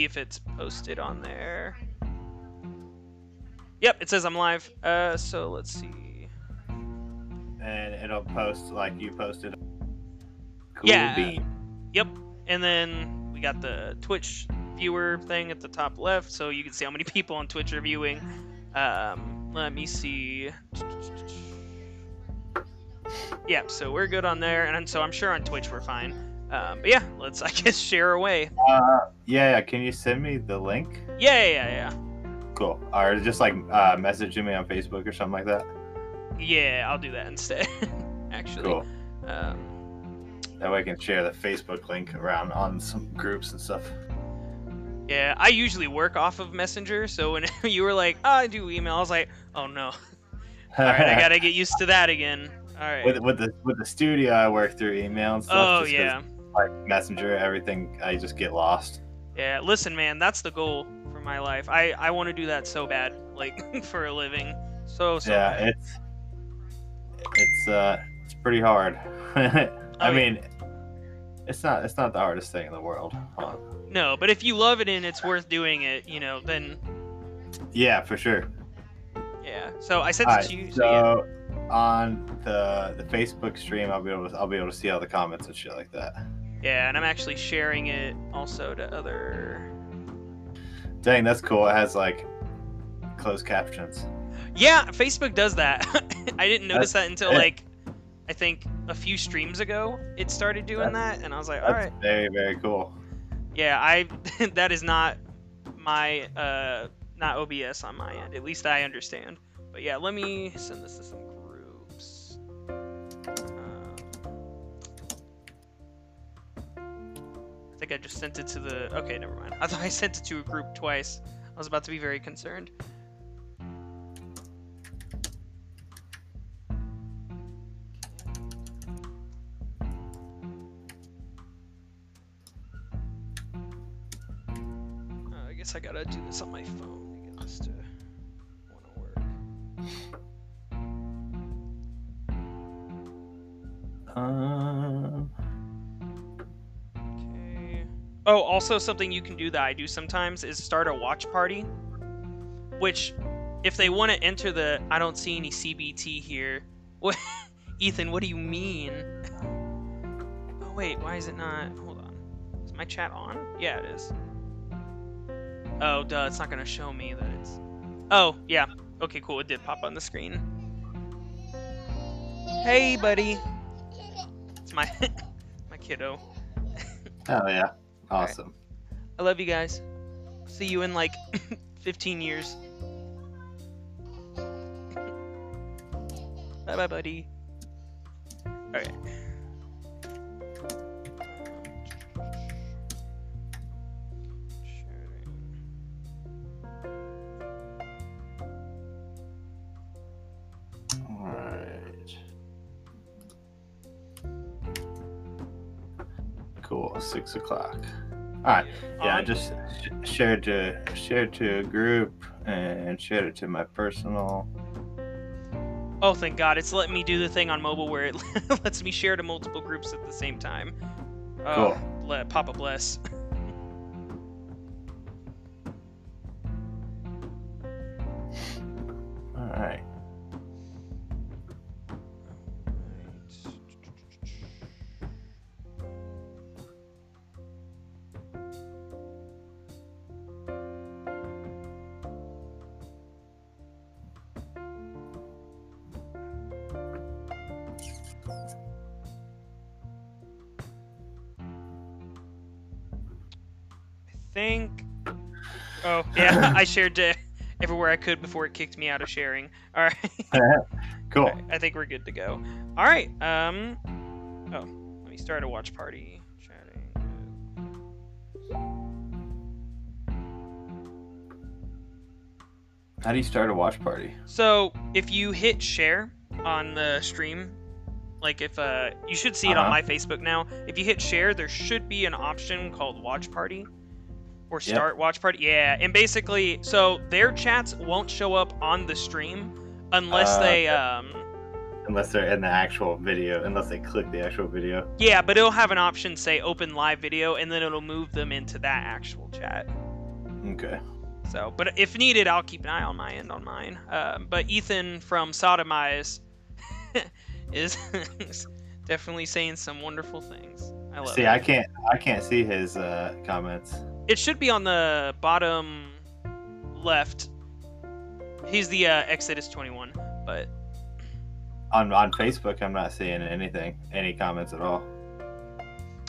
see if it's posted on there. Yep, it says I'm live. Uh, so let's see. And it'll post like you posted. Cool Yeah. bean. Yep, and then we got the Twitch viewer thing at the top left, so you can see how many people on Twitch are viewing. Um, let me see. Yeah, so we're good on there, and so I'm sure on Twitch we're fine. Um, but yeah, let's I guess share away. Uh, yeah, yeah. Can you send me the link? Yeah, yeah, yeah, Cool. Or just like uh, messaging me on Facebook or something like that. yeah. I'll do that instead. Actually, Cool. um, That way I can share the Facebook link around on some groups and stuff. yeah, I usually work off of Messenger, so when you were like, oh, I do email, I was like, oh no, all right, I gotta get used to that again. All right. with with the with the studio, I work through email and stuff. oh yeah. Like Messenger, everything, I just get lost. Yeah, listen, man, that's the goal for my life. I I want to do that so bad, like for a living. So so. yeah, bad. it's it's uh it's pretty hard. I Oh, yeah. mean, it's not it's not the hardest thing in the world. Huh? No, but if you love it and it's worth doing it, you know, then Yeah, for sure. yeah. So I said to you. so So, yeah. on the the Facebook stream, I'll be able to I'll be able to see all the comments and shit like that. Yeah, and I'm actually sharing it also to other. Dang, that's cool. It has like closed captions. Yeah, Facebook does that. I didn't notice that until it. like I think a few streams ago it started doing that, and I was like, all That's right. very very cool. Yeah, I that is not my uh not OBS on my end. At least I understand. But yeah, let me send this to some think I just sent it to the. Okay, never mind. I thought I sent it to a group twice. I was about to be very concerned. Uh, I guess I gotta do this on my phone. Oh, also something you can do that I do sometimes is start a watch party. Which, if they want to enter the I don't see any CBT here. What, Ethan? What do you mean? Oh wait, why is it not? Hold on. Is my chat on? Yeah, it is. Oh, duh! It's not gonna show me that it's. Oh, yeah. Okay, cool. It did pop on the screen. Hey, buddy. It's my my kiddo. oh yeah, awesome. I love you guys. See you in like 15 years. bye bye, buddy. Alright. Six o'clock. All right. Yeah, I just sh- shared to shared to a group and shared it to my personal. Oh, thank God. It's letting me do the thing on mobile where it lets me share to multiple groups at the same time. Oh, ble- Papa bless. I shared to everywhere I could before it kicked me out of sharing. All right. Cool. Okay, I think we're good to go. All right. Um. Oh, let me start a watch party. How do you start a watch party? So if you hit share on the stream, like if uh, you should see it on Uh-huh. my Facebook now. If you hit share, there should be an option called watch party. Or Yep. start watch party. Yeah, and basically, so their chats won't show up on the stream unless Uh, they um Unless they're in the actual video, unless they click the actual video. Yeah, but it'll have an option say open live video, and then it'll move them into that actual chat. Okay. So, but if needed, I'll keep an eye on my end on mine. Um, but Ethan from Sodomize is definitely saying some wonderful things. I love See, it. I can't I can't see his uh, comments. It should be on the bottom left. He's the uh, Exodus 21, but On on Facebook, I'm not seeing anything, any comments at all.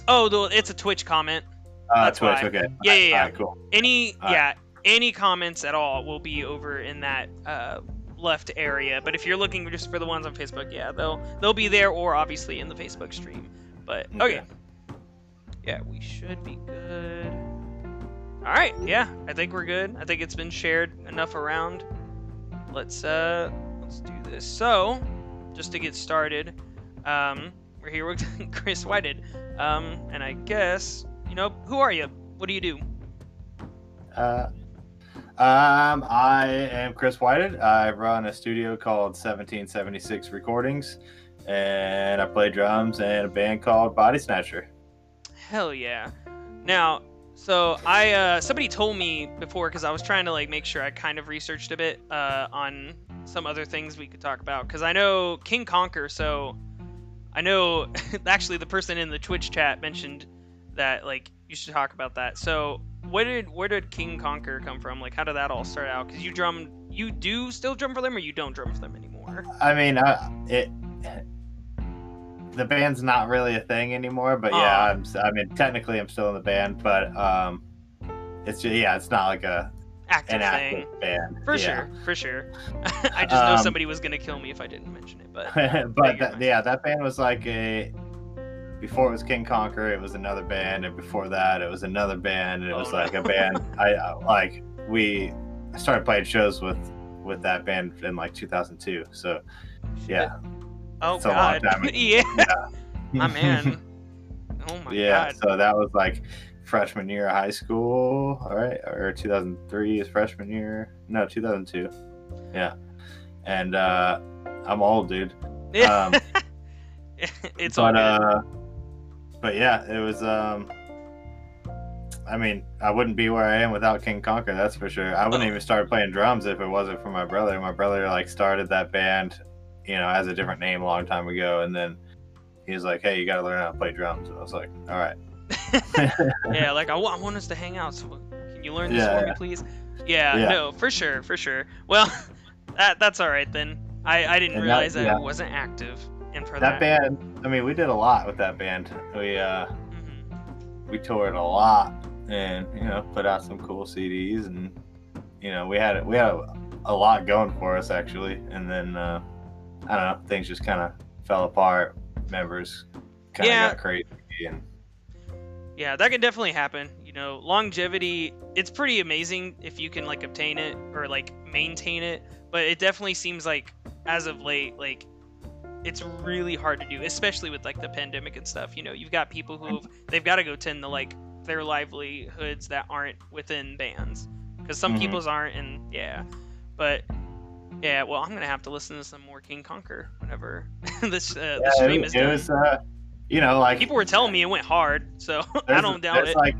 oh, the, it's a Twitch comment. Uh, That's Twitch, why. okay. Yeah, yeah, yeah. Alright, cool. Any Alright. yeah, any comments at all will be over in that uh, left area. But if you're looking just for the ones on Facebook, yeah, they'll they'll be there or obviously in the Facebook stream. But okay. Okay. Yeah, we should be good. All right, yeah, I think we're good. I think it's been shared enough around. Let's uh let's do this. So, just to get started, um we're here with Chris Whited. Um and I guess, you know, who are you? What do you do? Uh, um, I am Chris Whited. I run a studio called 1776 Recordings, and I play drums in a band called Body Snatcher. Hell yeah. Now, so I uh somebody told me before because I was trying to like make sure I kind of researched a bit uh on some other things we could talk about because I know King Conquer. So I know actually the person in the Twitch chat mentioned that like you should talk about that. So where did where did King Conquer come from? Like how did that all start out? Because you drum, you do still drum for them, or you don't drum for them anymore? I mean, I, it. The band's not really a thing anymore, but yeah, Aw. I'm. I mean, technically, I'm still in the band, but um, it's just yeah, it's not like a Active an thing. active band For yeah. sure, for sure. I just know Um, somebody was gonna kill me if I didn't mention it, but but that, yeah, that band was like a. Before it was King Conquer, it was another band, and before that, it was another band, and it Oh, was no. like a band. I I- like we started playing shows with with that band in like 2002. So yeah, Oh It's god. ago. yeah. My man. Oh my yeah, god. Yeah, so that was like freshman year of high school, all right, or 2003 is freshman year. No, 2002. Yeah, and uh, I'm old, dude. Yeah. Um, it's all but uh but yeah it was um i mean i wouldn't be where i am without king conquer that's for sure i wouldn't Oh. even start playing drums if it wasn't for my brother my brother like started that band you know as a different name a long time ago and then he was like hey you gotta learn how to play drums and i was like all right yeah, like I want us to hang out. So can you learn this Yeah, for me, please? Yeah, Yeah. no, for sure, for sure. Well, that that's all right then. I I didn't And realize that, yeah. it wasn't active, and for that that. band i mean we did a lot with that band we uh Mhm. we toured a lot and you know put out some cool cds and you know we had we had a, a lot going for us actually and then uh i don't know things just kind of fell apart members kind of Yeah. got crazy and Yeah, that can definitely happen. You know, longevity, it's pretty amazing if you can like obtain it or like maintain it, but it definitely seems like as of late like it's really hard to do, especially with like the pandemic and stuff. You know, you've got people who they've got to go tend to like their livelihoods that aren't within bands because some Mhm. people's aren't and yeah. But yeah, well, I'm going to have to listen to some more King Conquer whenever this uh, the Yeah, stream it, is it done. was uh you know like People were telling me it went hard, so I don't doubt it. like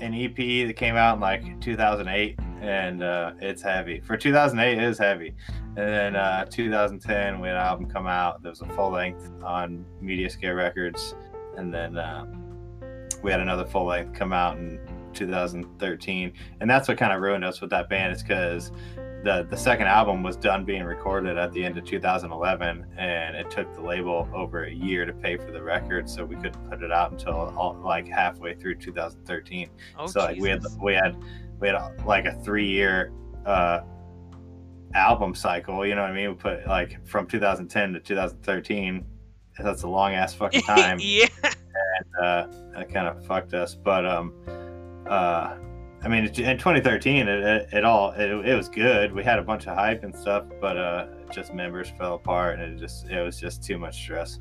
an ep that came out in like 2008 and uh it's heavy for 2008 it is heavy and then uh 2010 we had an album come out that was a full length on Mediaskare records and then uh, we had another full length come out in 2013 and that's what kind of ruined us with that band is because the the second album was done being recorded at the end of 2011 and it took the label over a year to pay for the record so we couldn't put it out until all, like halfway through 2013 Oh, so like we had we had we had uh, like a three year uh album cycle you know what i mean we put like from 2010 to 2013 that's a long ass fucking time yeah. uh, that kind of fucked us. But um, uh, I mean, in 2013, it, it, it all it, it was good. We had a bunch of hype and stuff, but uh, just members fell apart, and it just it was just too much stress.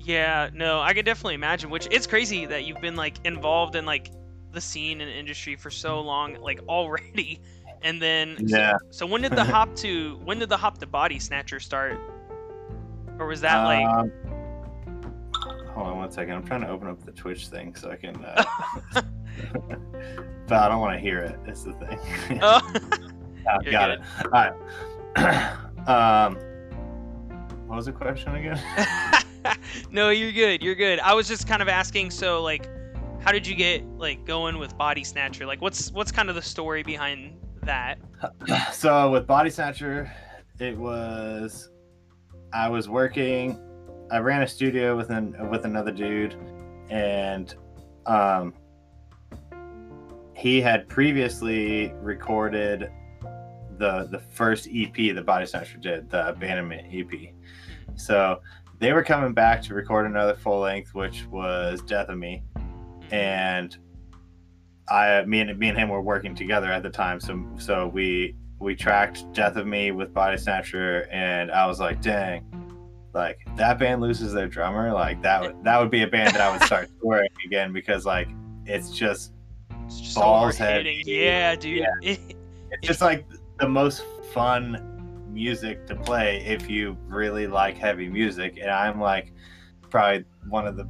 Yeah, no, I could definitely imagine. Which it's crazy that you've been like involved in like the scene and industry for so long, like already. And then, so- Yeah. So, when did the hop to when did the hop to Body Snatcher start? Or was that like Um, hold on one second. I'm trying to open up the Twitch thing so I can. Uh, but I don't want to hear it. That's the thing. Oh, I've got good. it. All right. um, what was the question again? no, you're good. You're good. I was just kind of asking. So, like, how did you get like going with Body Snatcher? Like, what's what's kind of the story behind that? so with Body Snatcher, it was I was working. I ran a studio with an with another dude, and um, he had previously recorded the the first EP that Body Snatcher did, the Abandonment EP. So they were coming back to record another full length, which was Death of Me, and I, me and me and him were working together at the time. So so we we tracked Death of Me with Body Snatcher, and I was like, dang, like that band loses their drummer, like that would that would be a band that I would start touring again because like it's just It's just balls so hard hitting. heavy. Yeah, dude. it's just like the most fun music to play if you really like heavy music and i'm like probably one of the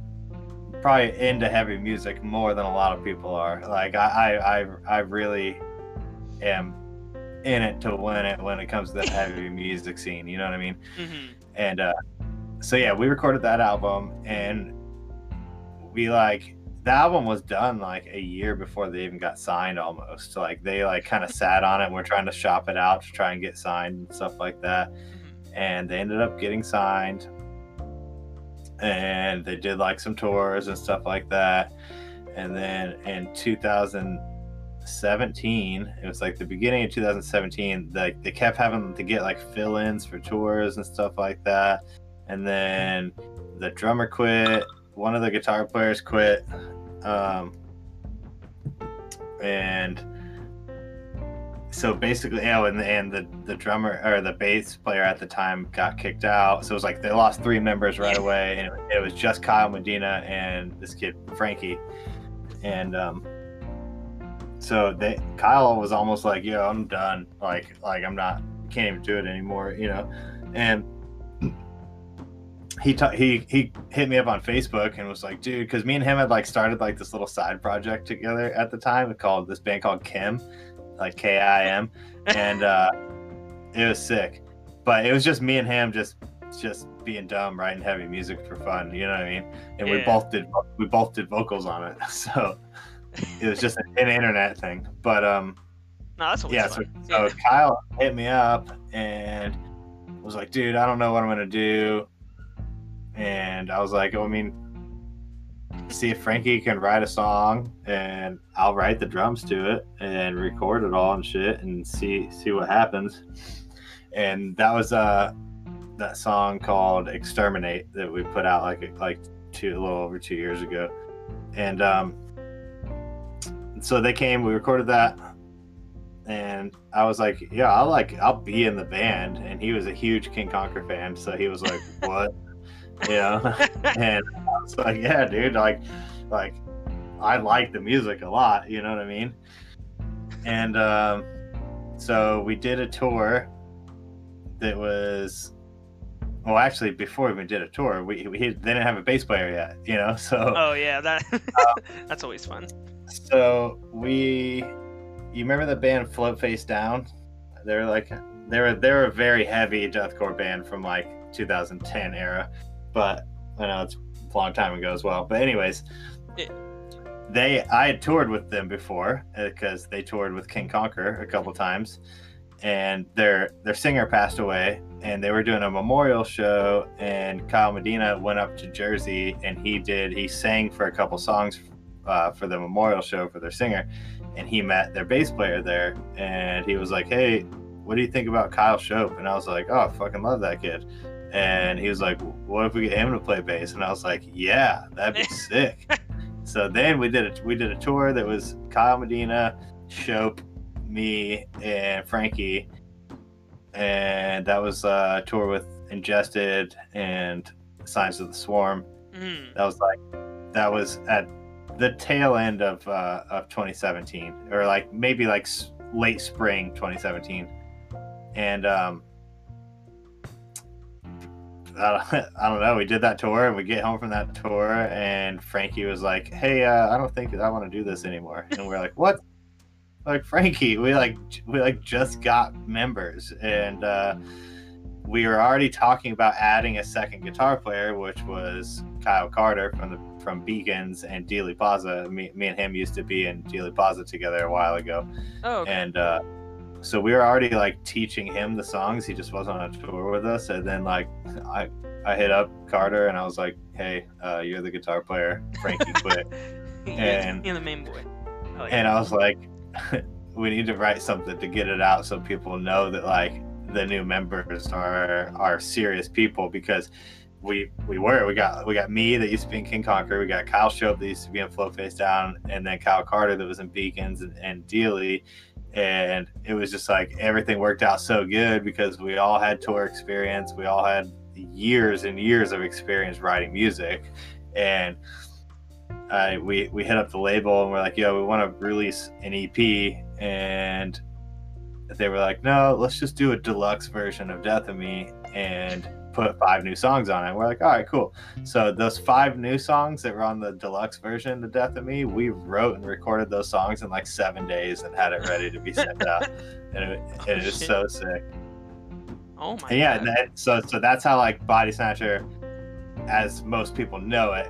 probably into heavy music more than a lot of people are like i i i, I really am in it to win it when it comes to the heavy music scene you know what i mean hmm and uh so yeah we recorded that album and we like the album was done like a year before they even got signed almost. Like they like kind of sat on it and we're trying to shop it out to try and get signed and stuff like that. And they ended up getting signed. And they did like some tours and stuff like that. And then in 2017 it was like the beginning of 2017 like they kept having to get like fill-ins for tours and stuff like that. And then the drummer quit one of the guitar players quit um, and so basically, yeah, and, and the the drummer or the bass player at the time got kicked out. So it was like they lost three members right away, and it, it was just Kyle Medina and this kid Frankie, and um, so they Kyle was almost like, "Yo, I'm done. Like, like I'm not, can't even do it anymore," you know, and he he he hit me up on Facebook and was like, dude, because me and him had like started like this little side project together at the time called this band called Kim, like K I M, and uh, it was sick. But it was just me and him just just being dumb, writing heavy music for fun. You know what I mean? And we both did we both did vocals on it, so it was just an, an internet thing. But um, No, that's yeah, so, so. Kyle hit me up and was like, dude, I don't know what I'm gonna do. And I was like, oh, I mean, see if Frankie can write a song and I'll write the drums to it and record it all and shit and see see what happens. And that was uh that song called Exterminate that we put out like like two a little over two years ago. And um so they came, we recorded that and I was like, "Yeah, I'll like, I'll be in the band." And he was a huge King Conquer fan, so he was like, "What?" yeah, and I was like, "Yeah, dude, like, like, I like the music a lot, you know what I mean?" And um, so we did a tour that was, well, actually, before we even did a tour, we, we they didn't have a bass player yet, you know, so oh yeah, that that's always fun. So we you remember the band float face down? They're like they were they were a very heavy deathcore band from like 2010 era but i know it's a long time ago as well. But anyways they i had toured with them before uh, because they toured with king conquer a couple times and their their singer passed away and they were doing a memorial show and kyle medina went up to jersey and he did he sang for a couple songs uh, for the memorial show for their singer and he met their bass player there and he was like hey what do you think about kyle shope? And i was like oh i fucking love that kid. And he was like what if we get him to play bass? And i was like yeah that'd be sick. So then we did a we did a tour that was kyle medina shope me and frankie. And that was a tour with ingested and signs of the swarm. Mhm. that was like that was at the tail end of uh, of 2017 or like maybe like late spring 2017 and um I don't, know. We did that tour, and we get home from that tour, and Frankie was like, "Hey, uh, I don't think I want to do this anymore." And we're like, "What?" Like Frankie, we like we like just got members, and uh, we were already talking about adding a second guitar player, which was Kyle Carter from the from Beacons and Dealey Plaza. Me, me and him used to be in Dealey Plaza together a while ago, Oh, okay. and uh, so we were already like teaching him the songs. He just wasn't on a tour with us, and then like I I hit up Carter and I was like, "Hey, uh, you're the guitar player." Frankie quit, and- in the main boy. And I was like, "We need to write something to get it out so people know that like the new members are are serious people because." We, we were. We got we got me that used to be in King Conquer. We got Kyle Shope that used to be in Flow Face Down and then Kyle Carter that was in Beacons and, and Dealey and it was just like everything worked out so good because we all had tour experience. We all had years and years of experience writing music. And uh, we we hit up the label and we're like yo we want to release an ep and they were like no let's just do a deluxe version of death of me. And put five new songs on it we're like all right cool so those five new songs that were on the deluxe version of death of me we wrote and recorded those songs in like seven days and had it ready to be sent out and it, Oh, it shit. so sick Oh my and yeah, god. and that, so so that's how like Body Snatcher, as most people know it,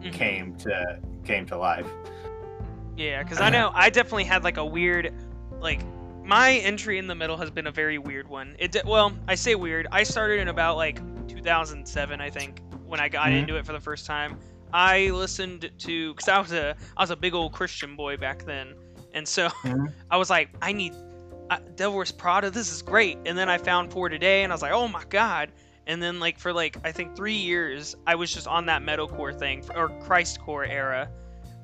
Mhm. came to came to life. Yeah, because I know I definitely had like a weird, like my entry in the middle has been a very weird one. It well, I say weird. I started in about like 2007, I think, when I got Mhm. into it for the first time. I listened to because I was a I was a big old Christian boy back then, and so Mhm. I was like, I need uh, Devil Wears Prada. This is great. And then I found For Today, and I was like, oh my god. And then like for like I think three years, I was just on that metalcore thing or Christcore era,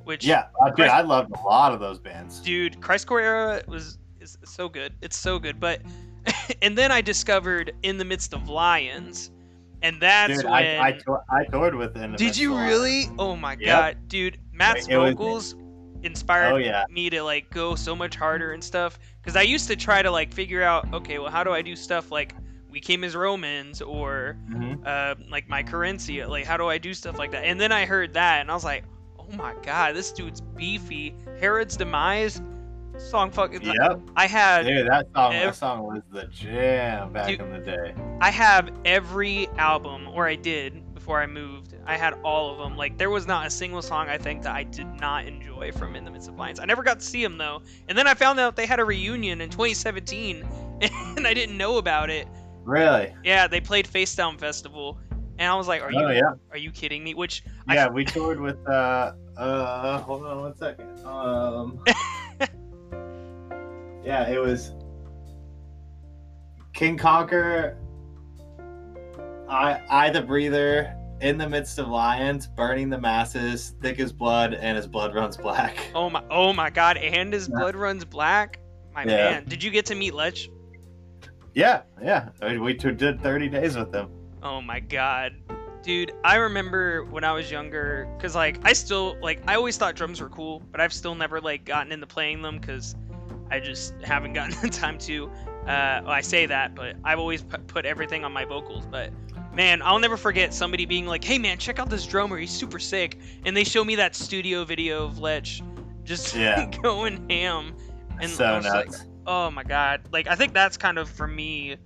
which Yeah, dude, Christ- I loved a lot of those bands. dude christcore era was is so good. It's so good but and then i discovered in the midst of lions and that's Dude, when I I, tour- I toured with them. did you really? Oh my Yep. god dude. Matt's It was- vocals inspired Oh yeah, me to like go so much harder and stuff because i used to try to like figure out okay well how do i do stuff like we came as romans or Mhm. uh, like my currency like how do i do stuff like that? And then i heard that and i was like oh my god this dude's beefy. Herod's demise song fucking yep. i had Dude, that song ev- that song was the jam back Dude. in the day. i have every album or i did before i moved i had all of them like there was not a single song i think that i did not enjoy from in the midst of lions i never got to see them though and then i found out they had a reunion in 2017 and i didn't know about it Really? yeah they played face down festival and i was like are you Oh yeah, are you kidding me which I- yeah. We toured with. uh uh Hold on one second. Um. yeah, it was King Conquer. I I the breather in the midst of lions, burning the masses, thick as blood, and his blood runs black. Oh my! Oh my God! And his Yeah. blood runs black. My Yeah. man, did you get to meet Lech? Yeah, yeah. I mean, we did 30 days with them. Oh my God, dude! I remember when I was younger, cause like I still like I always thought drums were cool, but I've still never like gotten into playing them, cause I just haven't gotten the time to. Uh, well, I say that, but I've always pu- put everything on my vocals. But man, I'll never forget somebody being like, "Hey man, check out this drummer. He's super sick," and they show me that studio video of Lech just Yeah. going ham. And so I was like, nuts. oh my god like i think that's kind of for me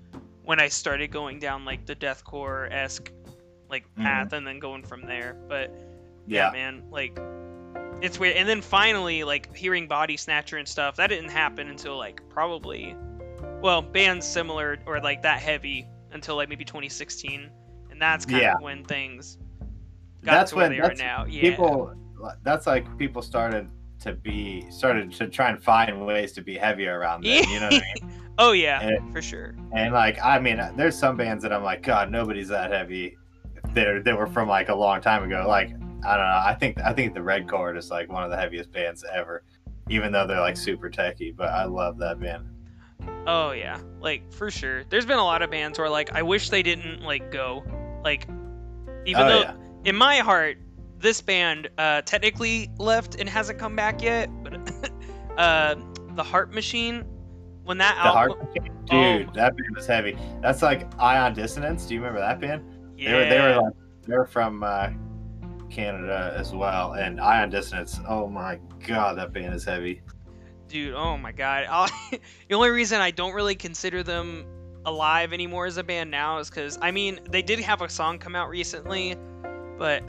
when i started going down like the deathcore-esque like Mhm. path and then going from there but yeah. man like it's weird and then finally like hearing body snatcher and stuff that didn't happen until like probably well bands similar or like that heavy until like maybe 2016 and that's kind Yeah. of when things got That's to where when they are that's now yeah people. That's like people started to be started to try and find ways to be heavier around them. You know what I mean? oh yeah And- for sure And like, I mean, there's some bands that I'm like, God, nobody's that heavy. They're they were from like a long time ago. Like, I don't know. I think I think the Red Chord is like one of the heaviest bands ever, even though they're like super techy. But I love that band. Oh yeah, like for sure. There's been a lot of bands where like I wish they didn't like go. Like even oh though yeah, in my heart this band uh technically left and hasn't come back yet, but uh the Heart Machine when that the album Heart, dude, Oh. that band was heavy. That's like Ion Dissonance. Do you remember that band? Yeah. They were they were like they were from uh, Canada as well, and Ion Dissonance. Oh my god, that band is heavy. Dude, oh my god. The only reason I don't really consider them alive anymore as a band now is because, I mean, they did have a song come out recently, but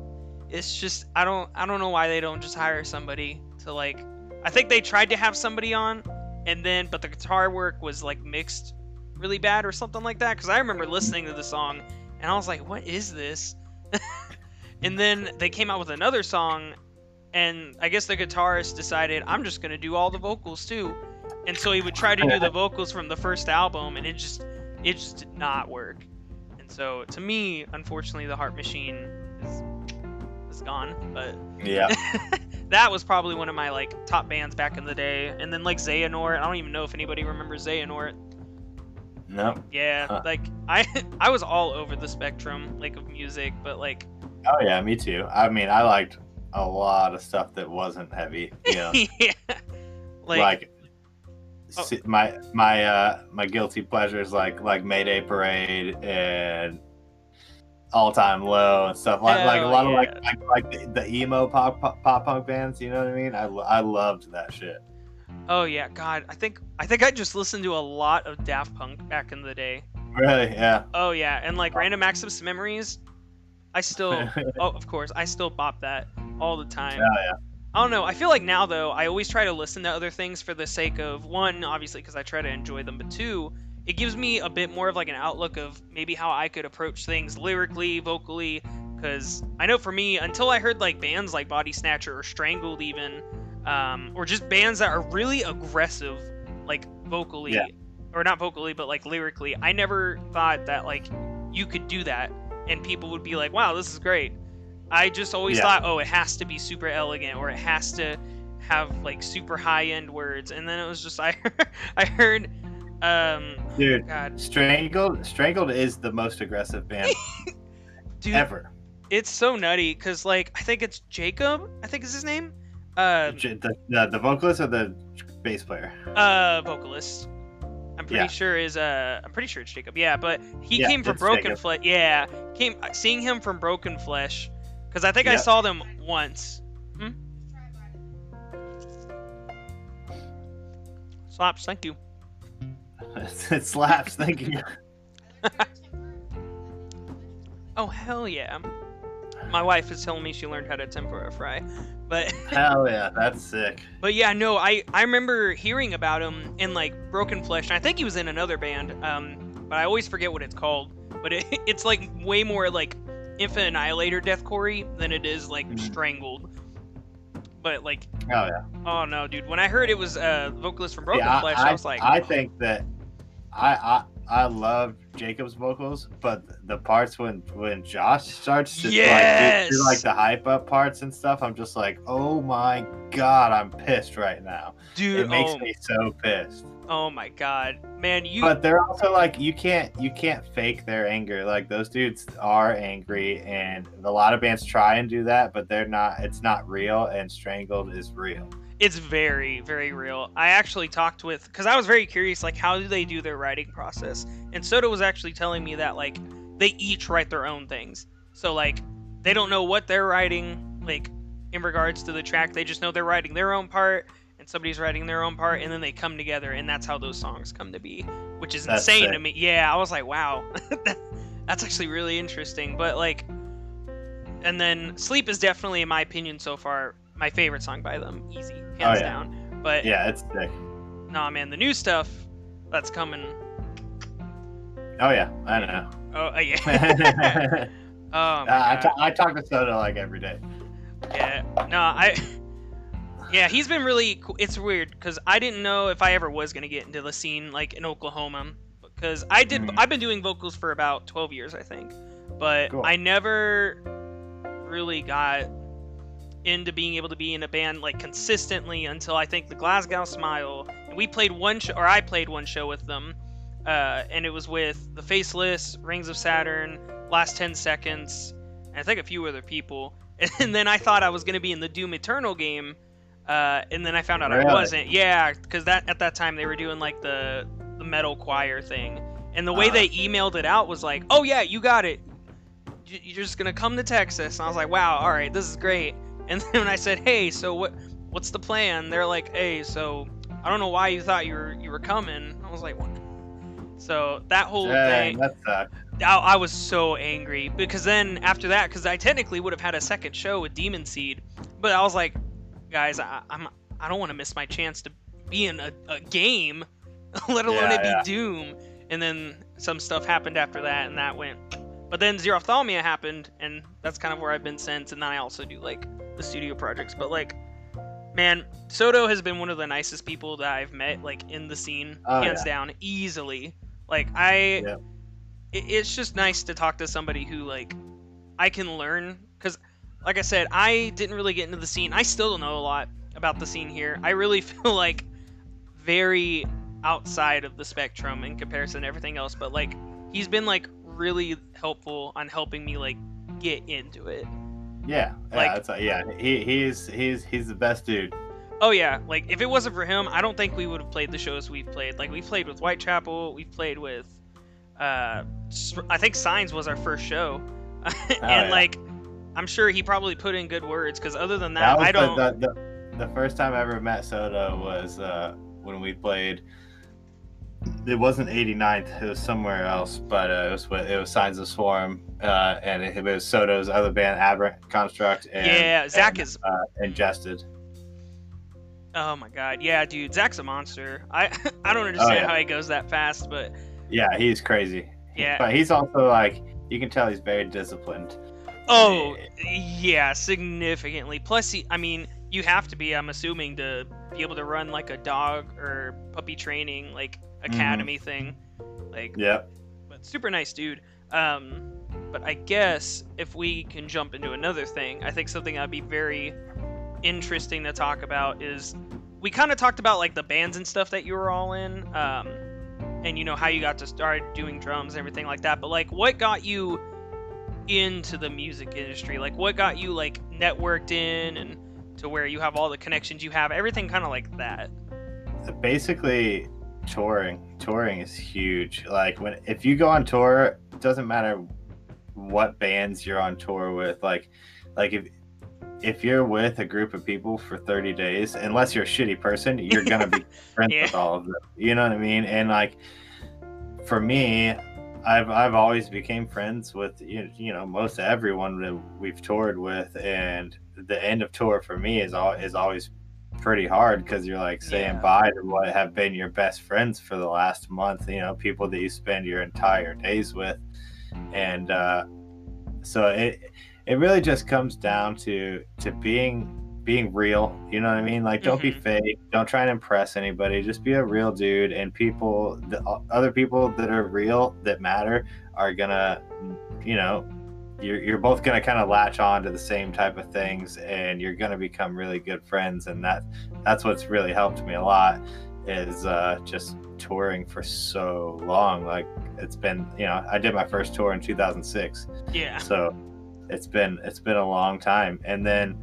it's just I don't I don't know why they don't just hire somebody to like. I think they tried to have somebody on, and then but the guitar work was like mixed really bad or something like that. Because I remember listening to the song and I was like, what is this? and then they came out with another song and I guess the guitarist decided I'm just gonna do all the vocals too, and so he would try to do the vocals from the first album, and it just it just did not work. And so to me, unfortunately, the Heart Machine is is gone. But Yeah, that was probably one of my like top bands back in the day. And then like Xehanort, I don't even know if anybody remembers Xehanort. no. Yeah, Huh. like I I was all over the spectrum like of music, but like Oh yeah, me too. I mean, I liked a lot of stuff that wasn't heavy. You know, yeah, like, like, Oh. my my uh my guilty pleasures like like Mayday Parade and All Time Low and stuff like like a lot of like like, like the, the emo pop, pop pop punk bands. You know what I mean? I, I loved that shit. Oh yeah, God, I think I think I just listened to a lot of Daft Punk back in the day. Really? Yeah. Oh yeah, and like Random Access Memories, I still oh of course I still bop that all the time. Oh, yeah. I don't know. I feel like now though, I always try to listen to other things for the sake of one, obviously because I try to enjoy them, but two, it gives me a bit more of like an outlook of maybe how I could approach things lyrically, vocally. Because I know for me, until I heard like bands like Body Snatcher or Strangled, even, um, or just bands that are really aggressive, like vocally, Yeah. or not vocally, but like lyrically, I never thought that like you could do that and people would be like, "Wow, this is great." I just always Yeah. thought, "Oh, it has to be super elegant, or it has to have like super high end words," and then it was just I I heard, um, Dude, God, Strangled Strangled is the most aggressive band dude, ever. it's so nutty because like I think it's Jacob, I think is his name, uh, The, the, the vocalist or the bass player? uh, vocalist. I'm pretty Yeah. sure is uh I'm pretty sure it's Jacob. Yeah, but he Yeah, came from Broken. Flesh. Yeah, came seeing him from Broken Flesh because I think I saw them once. Hmm? Slaps, thank you. it slaps. Thank you. Oh hell yeah! My wife is telling me she learned how to tempura fry, but Hell yeah, that's sick. but yeah, no, I I remember hearing about him in like Broken Flesh, and I think he was in another band, um, but I always forget what it's called. But it, it's like way more like Infinite Annihilator deathcore than it is like Mhm. Strangled. But like, Hell yeah. oh no, dude! When I heard it was a uh, vocalist from Broken yeah, Flesh, I, I, was like, I think that I I love Jacob's vocals, but the parts when when Josh starts to like, do, do like the hype up parts and stuff, I'm just like, oh my god, I'm pissed right now. dude, It makes oh, me so pissed. oh my god, man, you But they're also like you can't you can't fake their anger. Like those dudes are angry, and a lot of bands try and do that, but they're not. It's not real, and Strangled is real. It's very very real. I actually talked with because i was very curious like how do they do their writing process? And soda was actually telling me that like they each write their own things. So like they don't know what they're writing like in regards to the track they just know they're writing their own part and somebody's writing their own part and then they come together and that's how those songs come to be which is That's insane to sick. me. Yeah i was like wow. That's actually really interesting but like and then sleep is definitely in my opinion so far my favorite song by them easy hands Oh, yeah. down but Yeah, it's sick. nah man the new stuff that's coming Oh yeah, I don't know. oh uh, yeah I, oh my I, ta- I talk to Soda like every day. Yeah, no, I. Yeah, he's been really. Cool. It's weird because I didn't know if I ever was gonna get into the scene like in Oklahoma because I did. Mhm. I've been doing vocals for about twelve years, I think, but Cool. I never really got into being able to be in a band like consistently until I think the Glasgow Smile. And we played one show, or I played one show with them, uh, and it was with the Faceless, Rings of Saturn, Last Ten Seconds, and I think a few other people. And then I thought I was gonna be in the Doom Eternal game, uh, and then I found out I wasn't. Yeah, because that at that time they were doing like the the metal choir thing, and the way Uh-huh. they emailed it out was like, "Oh yeah, you got it. you're just gonna come to Texas. And I was like, wow, all right, this is great. And then when I said, hey, so what, what's the plan? They're like, hey, so I don't know why you thought you were you were coming. I was like, what? So that whole Dang, thing, that sucked. I, I was so angry because then after that, because I technically would have had a second show with Demon Seed, but I was like, guys, I, I'm I don't want to miss my chance to be in a, a game, let alone Yeah, it be yeah. Doom. And then some stuff happened after that, and that went. But then Zero Ophthalmia happened, and that's kind of where I've been since. And then I also do like the studio projects. But like, man, Soto has been one of the nicest people that I've met, like in the scene, Oh, hands yeah. down, easily. Like I, Yeah. it, it's just nice to talk to somebody who like I can learn because, like I said, I didn't really get into the scene. I still don't know a lot about the scene here. I really feel like very outside of the spectrum in comparison to everything else. But like, he's been like really helpful on helping me like get into it. Yeah, Like- yeah, it's, uh, yeah. He he's he's he's the best dude. Oh yeah, like if it wasn't for him, I don't think we would have played the shows we've played. Like we played with Whitechapel, we played with, uh, I think Signs was our first show, and Oh, yeah. like, I'm sure he probably put in good words because other than That that, I don't. The, the, the, the first time I ever met Soto was uh, when we played. It wasn't 89th. It was somewhere else, but uh, it was it was Signs of Swarm, uh, and it, was Soto's other band, Aberrant Construct, and yeah, Zach and, is. uh, ingested. Oh my god, yeah, dude, Zach's a monster. I I don't understand Oh, yeah. how he goes that fast, but Yeah, he's crazy. Yeah. but he's also like you can tell he's very disciplined. Oh, yeah, significantly. Plus, he, I mean, you have to be, I'm assuming, to be able to run like a dog or puppy training, like academy thing. Like, yeah, but super nice dude. Um, but I guess if we can jump into another thing, I think something that'd be very interesting to talk about is we kind of talked about like the bands and stuff that you were all in, um, and you know how you got to start doing drums and everything like that. But like, what got you into the music industry? Like, what got you like networked in and to where you have all the connections you have, everything kind of like that. basically touring touring is huge like when if you go on tour it doesn't matter what bands you're on tour with like like if if you're with a group of people for 30 days unless you're a shitty person you're gonna be friends Yeah. with all of them you know what i mean and like for me i've i've always became friends with you you know most everyone that we've toured with and the end of tour for me is all is always pretty hard because you're like saying Yeah. bye to what have been your best friends for the last month you know people that you spend your entire days with and uh so it it really just comes down to to being being real you know what i mean? Like don't be Mhm. fake. Don't try and impress anybody. Just be a real dude and people the other people that are real that matter are gonna you know you're, you're both gonna kind of latch on to the same type of things and you're gonna become really good friends and that that's what's really helped me a lot is uh just touring for so long. Like it's been you know i did my first tour in 2006 Yeah. so it's been it's been a long time. And then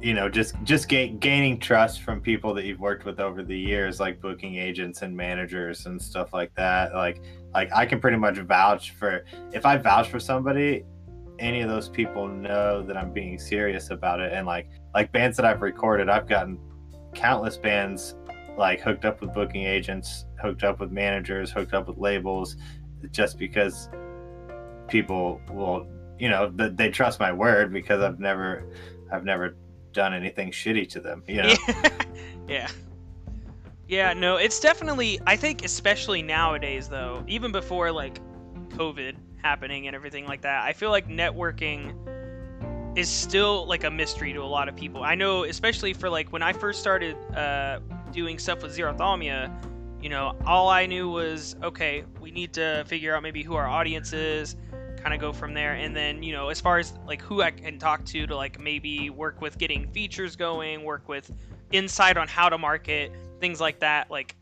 you know just just ga- gaining trust from people that you've worked with over the years like booking agents and managers and stuff like that. Like like i can pretty much vouch for if i vouch for somebody any of those people know that i'm being serious about it. And like like bands that i've recorded i've gotten countless bands like hooked up with booking agents hooked up with managers hooked up with labels just because people will you know they trust my word because i've never i've never done anything shitty to them you know Yeah. yeah. Yeah, no, it's definitely I think especially nowadays though, even before like COVID happening and everything like that, I feel like networking is still like a mystery to a lot of people. I know especially for like when I first started uh doing stuff with Zero Thalmia, you know, all I knew was okay, we need to figure out maybe who our audience is, kind of go from there and then you know as far as like who i can talk to to like maybe work with getting features going work with insight on how to market things like that like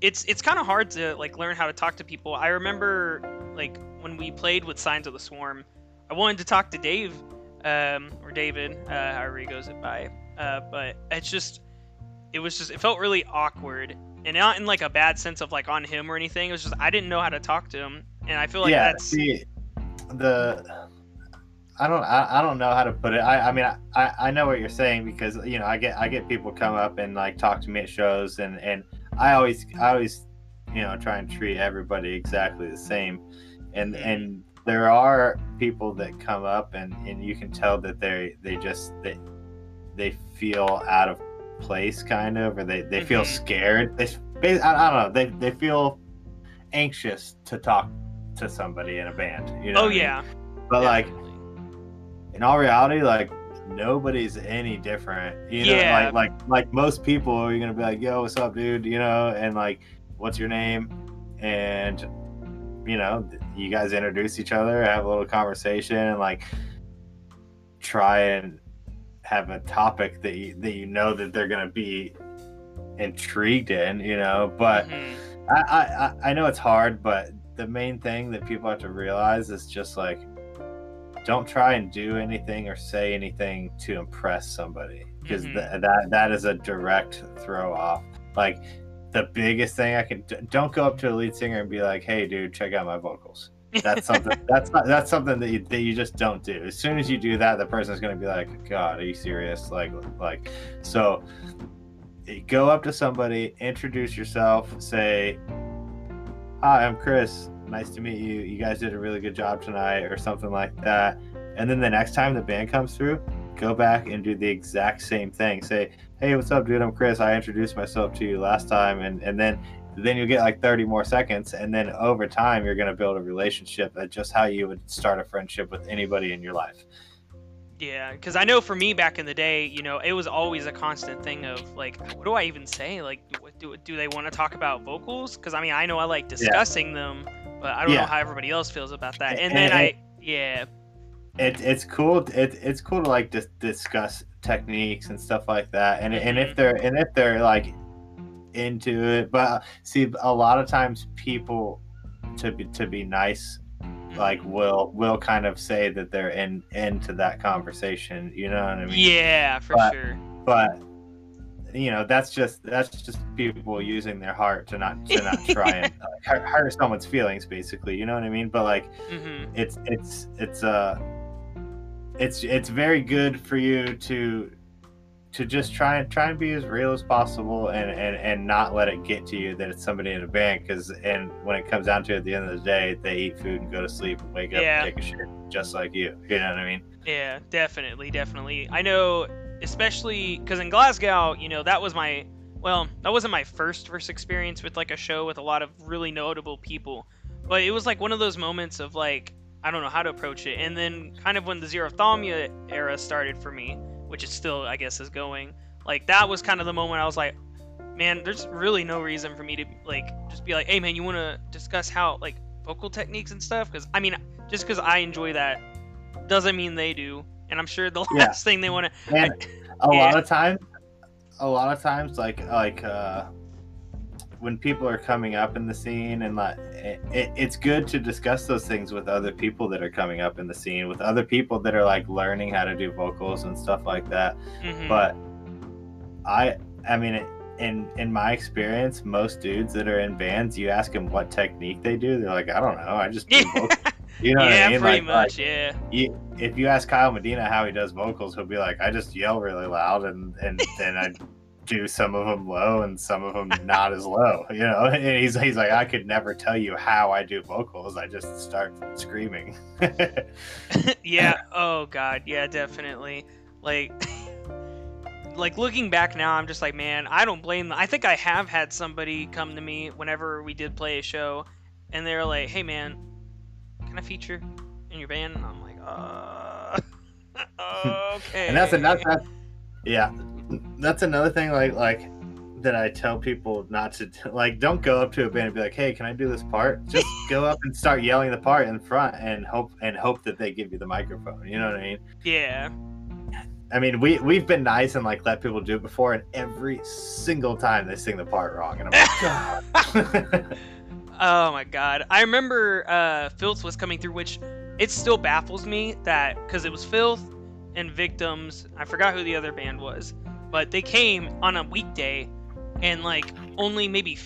it's it's kind of hard to like learn how to talk to people i remember like when we played with signs of the swarm i wanted to talk to dave um, or david uh, however he goes it by uh, but it's just it was just it felt really awkward and not in like a bad sense of like on him or anything it was just i didn't know how to talk to him and i feel like yeah that's see the I don't I, I don't know how to put it. I, I mean I, I know what you're saying because you know I get I get people come up and like talk to me at shows and and I always I always you know try and treat everybody exactly the same and Mhm. and there are people that come up and and you can tell that they they just they they feel out of place kind of or they they feel Mhm. scared they I, I don't know they they feel anxious to talk to somebody in a band you know oh what I mean? yeah. but like in all reality, like nobody's any different. You know, Yeah. like like like most people are gonna be like, "Yo, what's up, dude?" You know, and like, "What's your name?" And you know, you guys introduce each other, have a little conversation, and like try and have a topic that you that you know that they're gonna be intrigued in. You know, but. Mhm. I, I I- know it's hard, but the main thing that people have to realize is just like don't try and do anything or say anything to impress somebody because Mhm. th- that that is a direct throw off. Like the biggest thing I can don't go up to a lead singer and be like, "Hey, dude, check out my vocals." That's something. that's not, that's something that you, that you just don't do. As soon as you do that, the person's gonna be like, "God, are you serious?" Like like so eh, go up to somebody, introduce yourself, say, Hi, I'm Chris. Nice to meet you. You guys did a really good job tonight, or something like that. And then the next time the band comes through, go back and do the exact same thing. Say, Hey, what's up, dude? I'm Chris. I introduced myself to you last time. And, and then then you get like 30 more seconds. And then over time, you're going to build a relationship that's just how you would start a friendship with anybody in your life. Yeah, because I know for me back in the day, you know, it was always a constant thing of like, what do I even say? Like, what do do they want to talk about vocals? Because I mean, I know I like discussing them, but I don't know how everybody else feels about that. And And- then and- I, yeah, it, it's cool it, it's cool to like dis- discuss techniques and stuff like that. And and if they're and if they're like into it but see a lot of times people to be to be nice like will will kind of say that they're in into that conversation you know what i mean? Yeah, for but- sure. but you know that's just that's just people using their heart to not to not try and like, hurt, hurt someone's feelings basically you know what i mean? But like hmm it's it's it's uh it's it's very good for you to to just try and try and be as real as possible and and and not let it get to you that it's somebody in a band because and when it comes down to it at the end of the day they eat food and go to sleep and wake up and take a shit just like you you know what i mean Yeah, definitely, definitely. I know, especially because in Glasgow, you know, that was my well, that wasn't my first first experience with like a show with a lot of really notable people, but it was like one of those moments of like I don't know how to approach it. And then kind of when the Xerothomia era started for me, which is still I guess is going, like that was kind of the moment I was like, man, there's really no reason for me to like just be like, hey man, you want to discuss how like vocal techniques and stuff? Because I mean, just because I enjoy that doesn't mean they do. And I'm sure the Yeah. last thing they want to. a Yeah. lot of times a lot of times like like uh when people are coming up in the scene and like it, it, it's good to discuss those things with other people that are coming up in the scene with other people that are like learning how to do vocals and stuff like that Mhm. but i i mean in in my experience most dudes that are in bands you ask them what technique they do they're like i don't know i just do vocals you know yeah, what i mean pretty like, like, much. yeah. you, if you ask Kyle Medina how he does vocals, he'll be like, "I just yell really loud, and and then I do some of them low and some of them not as low." You know, and he's he's like, "I could never tell you how I do vocals. I just start screaming." yeah. Oh god. Yeah, definitely. Like. Like looking back now, I'm just like, man, I don't blame them. I think I have had somebody come to me whenever we did play a show, and they're like, "Hey, man, can I feature in your band?" And I'm like, "Uh, okay." and that's that, yeah that's another thing like like that i tell people not to like don't go up to a band and be like hey can i do this part just go up and start yelling the part in front and hope and hope that they give you the microphone you know what i mean Yeah. i mean we we've been nice and like let people do it before and every single time they sing the part wrong and i'm like god Oh my god. I remember uh Filth was coming through, which it still baffles me that because it was Filth and Victims. I forgot who the other band was, but they came on a weekday and like only maybe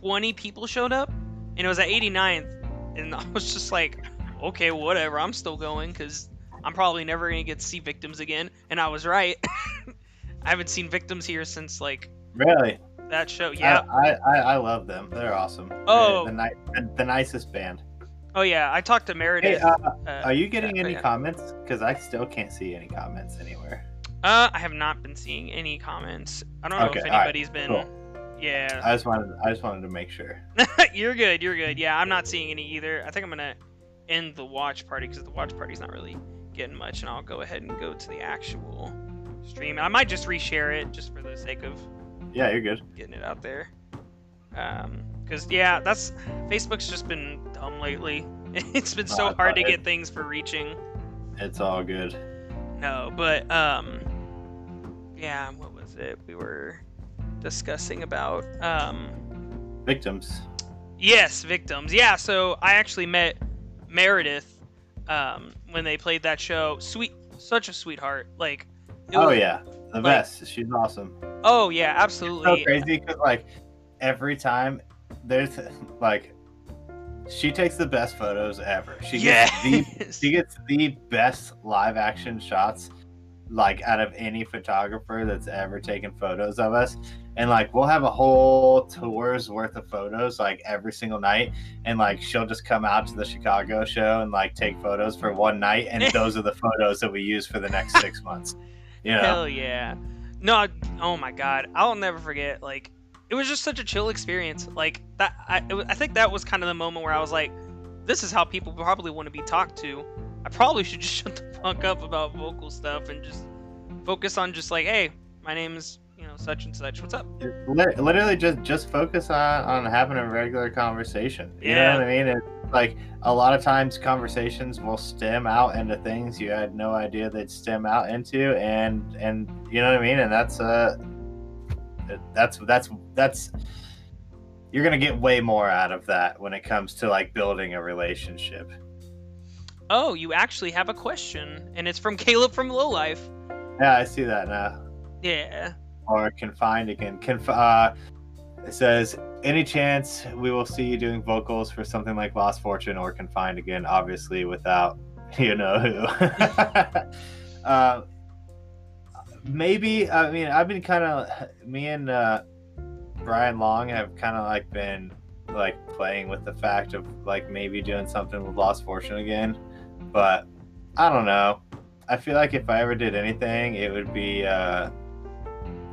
20 people showed up, and it was at 89th, and I was just like, okay, whatever. I'm still going because I'm probably never gonna get to see victims again. And I was right. I haven't seen victims here since like Really? that show. Yeah. I, I, I, love them. They're awesome. Oh. They're the, ni- the, nicest band. oh yeah. I talked to Hey, Meredith. uh, uh, are you getting any yeah. comments? Because I still can't see any comments anywhere. Uh, I have not been seeing any comments. I don't know Okay, if anybody's been. cool. Yeah. I just wanted I just wanted to make sure. you're good. You're good. Yeah, I'm not seeing any either. I think I'm gonna end the watch party because the watch party's not really getting much, and I'll go ahead and go to the actual stream. And I might just reshare it just for the sake of Yeah, you're good. getting it out there. Um, because yeah, that's Facebook's just been dumb lately. It's been so hard to it- get things for reaching. It's all good. No, but um, yeah, what was it? We were discussing about um. Victims. Yes, victims. Yeah, so I actually met Meredith um, when they played that show. Sweet, such a sweetheart. Like, Oh was- yeah, the like- best. She's awesome. Oh yeah, absolutely. so absolutely. crazy because like every time there's like she takes the best photos ever. She gets the she gets the best live action shots like out of any photographer that's ever taken photos of us and like we'll have a whole tour's worth of photos like every single night and like she'll just come out to the chicago show and like take photos for one night and those are the photos that we use for the next six months you know Hell yeah. No, oh my god, I'll never forget. Like, it was just such a chill experience. Like that, I, it, I think that was kind of the moment where I was like, this is how people probably want to be talked to. I probably should just shut the fuck up about vocal stuff and just focus on just like, hey, my name's you know such and such. What's up? Literally just just focus on on having a regular conversation you Yeah. know what i mean it's like a lot of times conversations will stem out into things you had no idea they'd stem out into and and you know what i mean and that's uh that's that's that's you're gonna get way more out of that when it comes to like building a relationship Oh, you actually have a question, and it's from Caleb from Low Life. yeah i see that now Yeah. or confined again. Conf- uh, it says, any chance we will see you doing vocals for something like Lost Fortune or Confined again? Obviously, without you know who. uh, maybe. I mean, I've been kind of me and uh, Brian Long have kind of like been like playing with the fact of like maybe doing something with Lost Fortune again, but I don't know. I feel like if I ever did anything, it would be. Uh,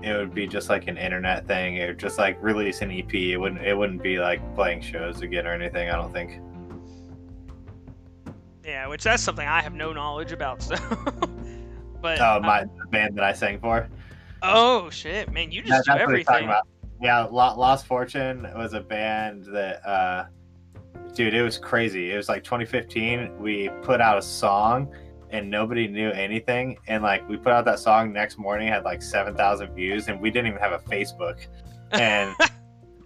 it would be just like an internet thing or just like release an EP. It wouldn't it wouldn't be like playing shows again or anything, I don't think. Yeah, which that's something I have no knowledge about. So, but Oh, uh, my band that I sang for. oh shit, man, you just That- do that's what he's talking everything. Yeah, Lost Fortune was a band that uh dude, it was crazy. It was like 2015. We put out a song and nobody knew anything and like we put out that song next morning had like 7,000 views and we didn't even have a Facebook. And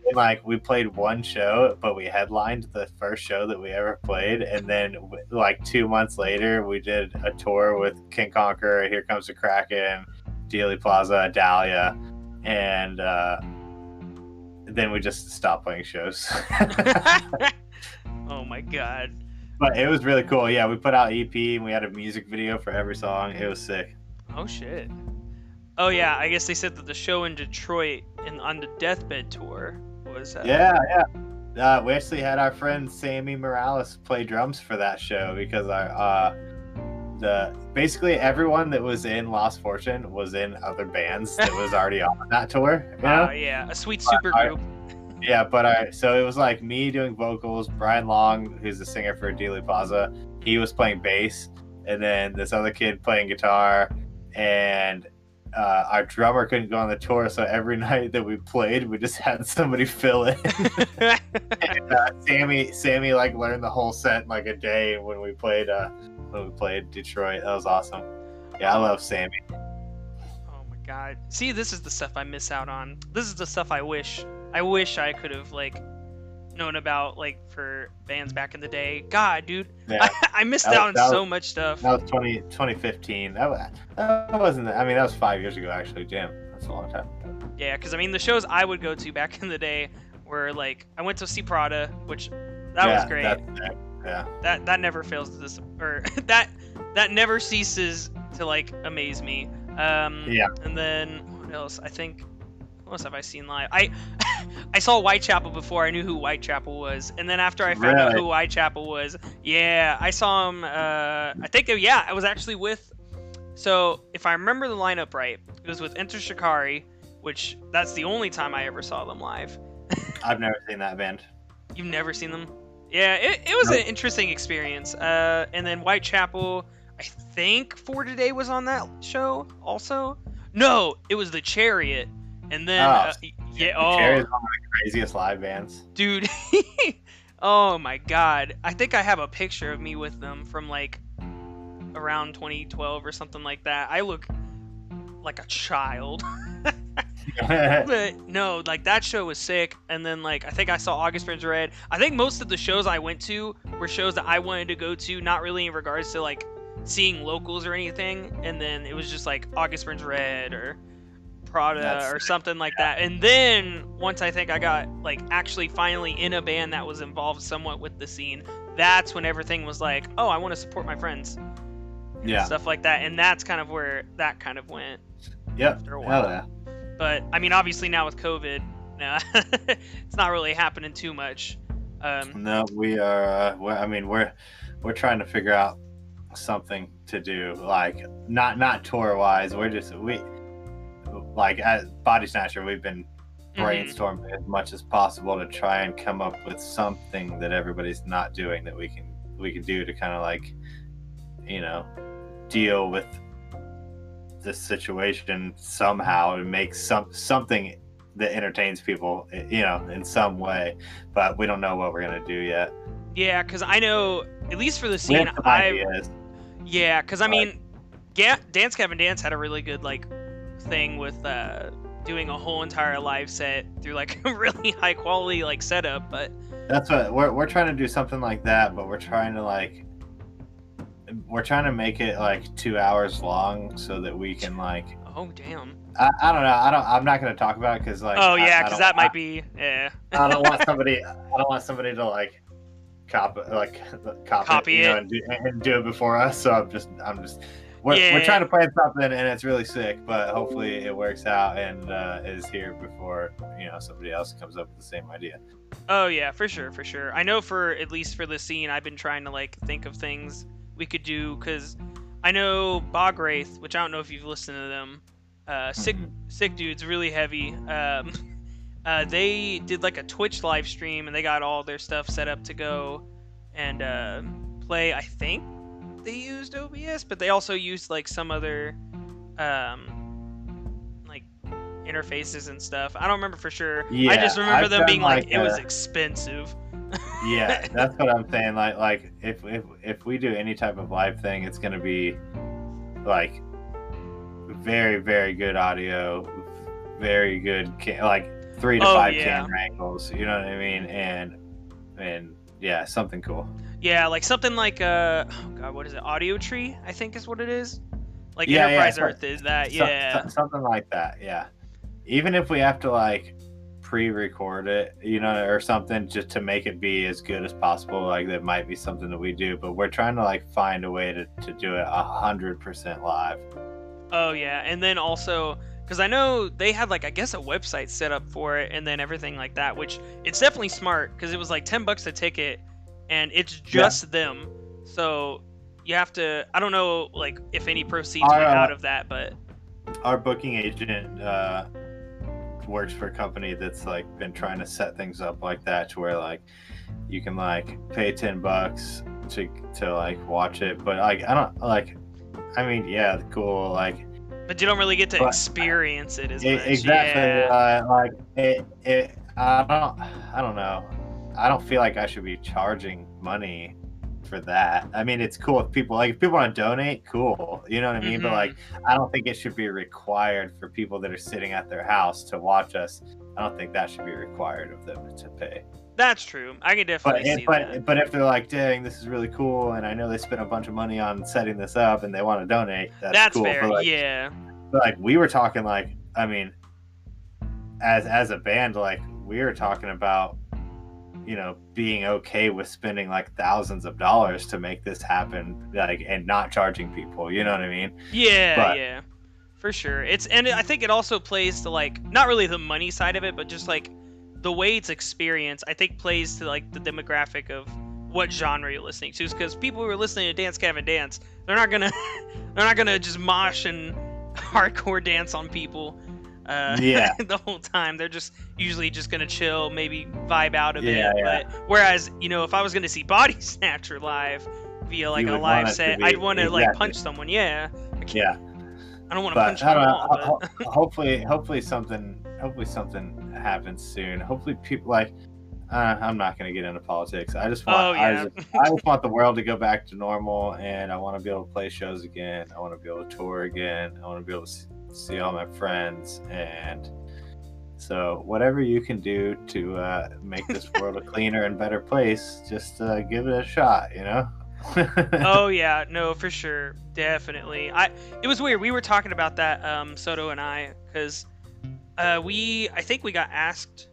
And, like we played one show, but we headlined the first show that we ever played, and then like two months later, we did a tour with King Conquer, Here Comes the Kraken, Dealey Plaza, Dahlia, and uh, then we just stopped playing shows. oh my god. but it was really cool. Yeah, we put out EP and we had a music video for every song. It was sick. Oh shit. Oh yeah, I guess they said that the show in Detroit and on the Deathbed tour was uh, Yeah, yeah. Uh, we actually had our friend Sammy Morales play drums for that show because our uh, the basically everyone that was in Lost Fortune was in other bands that was already on that tour. You know? yeah, a sweet super group. Yeah, but I so it was like me doing vocals, Brian Long, who's the singer for Dealey Plaza, he was playing bass, and then this other kid playing guitar, and uh, our drummer couldn't go on the tour, so every night that we played, we just had somebody fill in. uh, Sammy, Sammy, like learned the whole set in like a day when we played. Uh, when we played Detroit, that was awesome. Yeah, I love Sammy. Oh my god. See, this is the stuff I miss out on. This is the stuff I wish I wish I could have like known about like for bands back in the day. God, dude. Yeah. I, I missed That out on that so was- much stuff. That was 20, 2015. That, wa- that wasn't. I mean, that was five years ago, actually. Damn, that's a long time. Yeah, because I mean the shows I would go to back in the day were like I went to see Prada, which that yeah, was great. That's, Yeah. That that never fails to dis- or that that never ceases to like amaze me. Um, Yeah. And then what else? I think what else have I seen live? I I saw Whitechapel before I knew who Whitechapel was, and then after I found out who Whitechapel was, yeah, I saw him. Uh, I think yeah, I was actually with. So if I remember the lineup right, it was with Enter Shikari, which that's the only time I ever saw them live. I've never seen that band. You've never seen them? Yeah, it, it was Nope. an interesting experience. Uh, and then Whitechapel, I think For Today was on that show also. No, it was the Chariot. And then, Oh, uh, yeah, oh, one of the craziest live bands. dude. oh my god. I think I have a picture of me with them from like around 2012 or something like that. I look like a child. but no, like that show was sick. And then like I think I saw August Burns Red. I think most of the shows I went to were shows that I wanted to go to, not really in regards to like seeing locals or anything. And then it was just like August Burns Red or Prada That's or something like that. And then once I think I got like actually finally in a band that was involved somewhat with the scene, that's when everything was like, oh, I want to support my friends, yeah. stuff like that. And that's kind of where that kind of went. Yep. after a while. yeah. But I mean, obviously now with COVID, nah, it's not really happening too much. Um, No, we are. Uh, we're, I mean, we're we're trying to figure out something to do, like not not tour wise. We're just we like at Body Snatcher. We've been mhm. brainstorming as much as possible to try and come up with something that everybody's not doing that we can we can do to kind of like you know deal with this situation somehow and make some something that entertains people you know in some way but we don't know what we're gonna do yet Yeah, because I know at least for the scene, I yeah, because I mean, Ga- Dance Gavin Dance had a really good like thing with uh, doing a whole entire live set through like a really high quality like setup. But that's what we're, we're trying to do something like that but we're trying to like we're trying to make it like two hours long so that we can like oh damn, I, I don't know i don't i'm not going to talk about it because like oh I- yeah, because that might be yeah. I, I don't want somebody i don't want somebody to like copy like copy, Copy you know, it. and do, and do it before us so i'm just i'm just we're, Yeah. we're trying to plan something and it's really sick but hopefully it works out and uh, is here before you know somebody else comes up with the same idea Oh yeah, for sure, for sure. I know for at least for the scene, I've been trying to like think of things we could do because I know Bog Wraith, which I don't know if you've listened to them. Uh, sick, sick dudes, really heavy. Um, uh, they did like a Twitch live stream and they got all their stuff set up to go and uh, play. I think they used OBS, but they also used like some other um, like interfaces and stuff. I don't remember for sure. I just remember I've them being like, like, it was uh, expensive. yeah that's what i'm saying like like if if if we do any type of live thing it's to be like very very good audio very good like three to Oh, five yeah. camera angles you know what i mean and and yeah something cool Yeah, like something like uh oh god, what is it? Audiotree, I think is what it is. Like Yeah, yeah, Enterprise so- Earth is that, So- yeah. so- something like that yeah even if we have to like pre-record it you know or something just to make it be as good as possible like that might be something that we do but we're trying to like find a way to, to do it a hundred percent live Oh yeah, and then also because I know they had like I guess a website set up for it, and then everything like that, which it's definitely smart because it was like ten bucks a ticket, and it's just them. So you have to. I don't know like if any proceeds Our, went uh, out of that, but our booking agent uh, works for a company that's like been trying to set things up like that to where like you can like pay 10 bucks to to like watch it but like i don't like i mean yeah cool like but you don't really get to But- experience it as e- much. exactly Yeah. uh, like it, it i don't i don't know i don't feel like i should be charging money for that i mean it's cool if people like if people want to donate cool you know what i mean but Mhm. like I don't think it should be required for people that are sitting at their house to watch us. I don't think that should be required of them to pay. That's true. I can definitely if, see but that. but if they're like, dang, this is really cool, and I know they spent a bunch of money on setting this up, and they want to donate, that's, That's cool. fair. But like, yeah. but like we were talking, like I mean, as as a band, like we were talking about you know, being okay with spending like thousands of dollars to make this happen, like, and not charging people. You know what I mean? Yeah, But- yeah, for sure. It's and I think it also plays to like not really the money side of it, but just like the way it's experienced. I think plays to like the demographic of what genre you're listening to. Because people who are listening to Dance Gavin Dance, they're not gonna they're not gonna just mosh and hardcore dance on people. Uh, Yeah. the whole time they're just usually just gonna chill, maybe vibe out a bit. Yeah, yeah. But whereas you know if I was gonna see Body Snatcher live via like You a live to set, be- I'd want to like punch someone. Yeah. I Yeah. I don't want to punch I them don't all. But... hopefully, hopefully something, hopefully something happens soon. Hopefully people like. Uh, I'm not gonna get into politics. I just want. Oh, yeah. I, just, I just want the world to go back to normal, and I want to be able to play shows again. I want to be able to tour again. I want to be able to see all my friends, and so whatever you can do to uh, make this world a cleaner and better place, just uh, give it a shot. You know. oh yeah, no, for sure, definitely. I it was weird. We were talking about that, um, Soto and I, because uh, we I think we got asked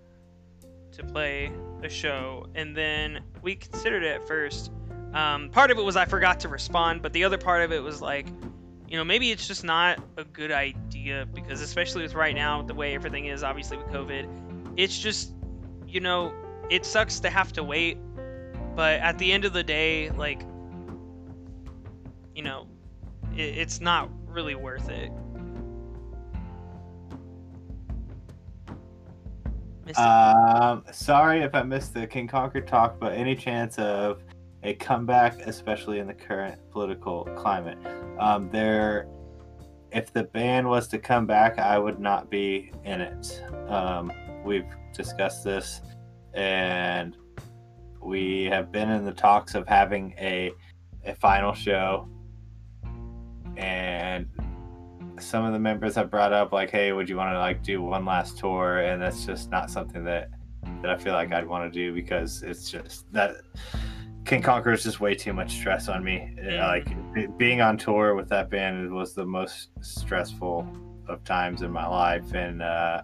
to play a show, and then we considered it at first. Um, part of it was I forgot to respond, but the other part of it was like, you know, maybe it's just not a good idea because especially with right now the way everything is, obviously with COVID, it's just, you know, it sucks to have to wait, but at the end of the day, like you know, it, it's not really worth it. Um, sorry if I missed the King Conquer talk, but any chance of a comeback, especially in the current political climate, um, there, if the band was to come back, I would not be in it. Um, we've discussed this, and we have been in the talks of having a a final show, and some of the members have brought up like, "Hey, would you want to like do one last tour?" And that's just not something that that I feel like I'd want to do because it's just that King Conquer is just way too much stress on me. Yeah. Like be- being on tour with that band was the most stressful of times in my life, and uh,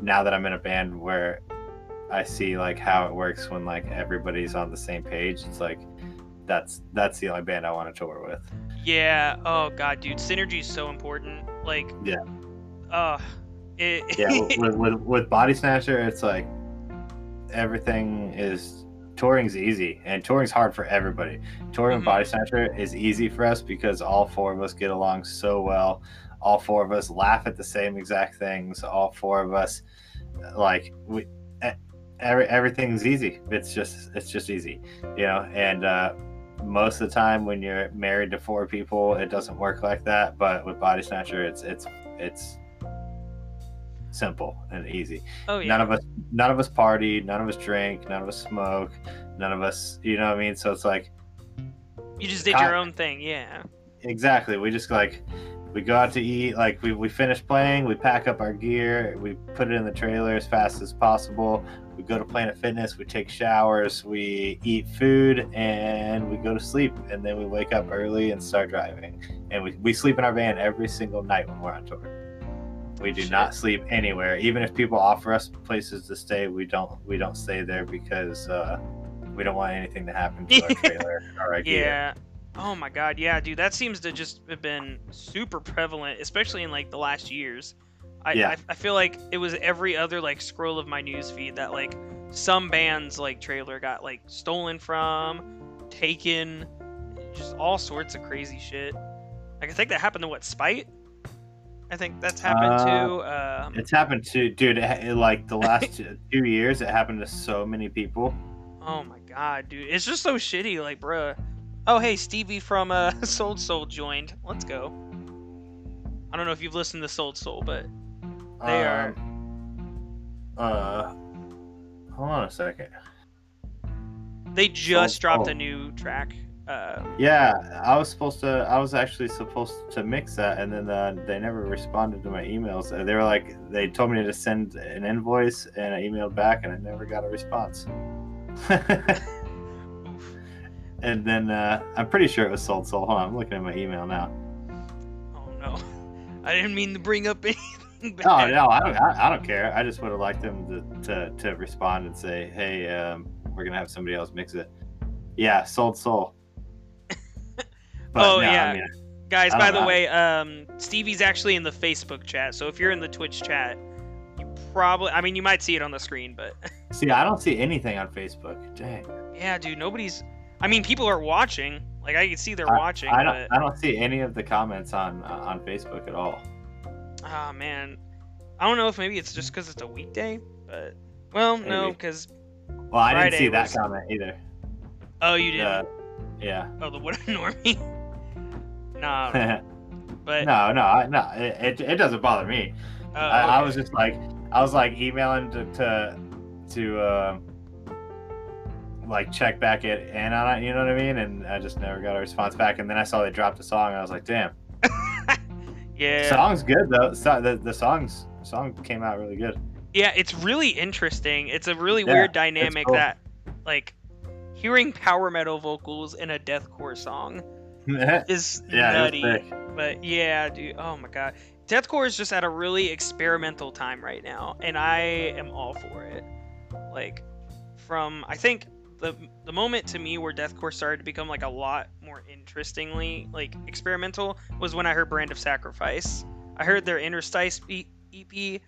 now that I'm in a band where I see like how it works when like everybody's on the same page, it's like that's that's the only band I want to tour with. yeah. Oh god, dude, synergy is so important. Like. Yeah. Uh, it, yeah with, with, with body snatcher it's like everything is touring's easy and touring's hard for everybody. Touring with Mhm. body snatcher is easy for us because all four of us get along so well. All four of us laugh at the same exact things. All four of us like we every, everything's easy. It's just it's just easy you know? And uh most of the time when you're married to four people it doesn't work like that but with body snatcher it's it's it's simple and easy oh yeah. none of us none of us party none of us drink none of us smoke none of us you know what i mean so it's like you just did I- your own thing. Yeah. exactly we just like we go out to eat like we, we finish playing we pack up our gear we put it in the trailer as fast as possible we go to planet fitness we take showers we eat food and we go to sleep and then we wake up early and start driving and we, we sleep in our van every single night when we're on tour we do Shit. not sleep anywhere even if people offer us places to stay we don't we don't stay there because uh, we don't want anything to happen to our trailer or our gear Yeah. Oh my god, yeah, dude, that seems to just have been super prevalent, especially in like the last years. I, Yeah. I, I feel like it was every other like scroll of my news feed that like some bands like trailer got like stolen from, taken, just all sorts of crazy shit. Like I think that happened to what Spite. I think that's happened Uh, to. Um, It's happened to dude. It, like the last two years, it happened to so many people. oh my god, dude, it's just so shitty. Like, bruh. Oh hey, Stevie from uh, Sold Soul joined. Let's go. I don't know if you've listened to Sold Soul, but They are- Um, Uh, hold on a second. they just dropped a new track. Uh, Yeah, I was supposed to. I was actually supposed to mix that, and then uh, they never responded to my emails. Uh, They were like, they told me to send an invoice, and I emailed back, and I never got a response. and then uh, I'm pretty sure it was sold. Soul. Hold on, I'm looking at my email now. Oh no, I didn't mean to bring up anything. Oh no, I don't. I, I don't care. I just would have liked them to, to to respond and say, "Hey, um, we're gonna have somebody else mix it." Yeah, sold soul. But, Oh, no, I yeah. mean, Guys, by don't the know. way, um, Stevie's actually in the Facebook chat, so if you're in the Twitch chat, you probably, I mean, you might see it on the screen, but see, I don't see anything on Facebook. Dang, yeah, dude, nobody's, I mean, people are watching. Like, I can see they're I- watching, I don't. but, I don't see any of the comments on uh, on Facebook at all. ah, man. I don't know if maybe it's just because it's a weekday, but, well, no, because, Well, I Friday didn't see that was- comment either. oh, you didn't. Uh, yeah. Oh, the what a normie. No, but, no, I- no. It, it, it doesn't bother me. oh, I, I was just like, I was like emailing to to, to uh, like check back it and on it. You know what I mean? And I just never got a response back. And then I saw they dropped a song. And I was like, damn, yeah. song's good though. So, the the songs song came out really good. Yeah, it's really interesting. It's a really Yeah, weird dynamic cool. that, like, hearing power metal vocals in a deathcore song is was nutty. But yeah, dude, oh my god, deathcore is just at a really experimental time right now, and I am all for it. Like, from I think the the moment to me where deathcore started to become like a lot more interestingly like experimental was when I heard Brand of Sacrifice. I heard their Interstice EP,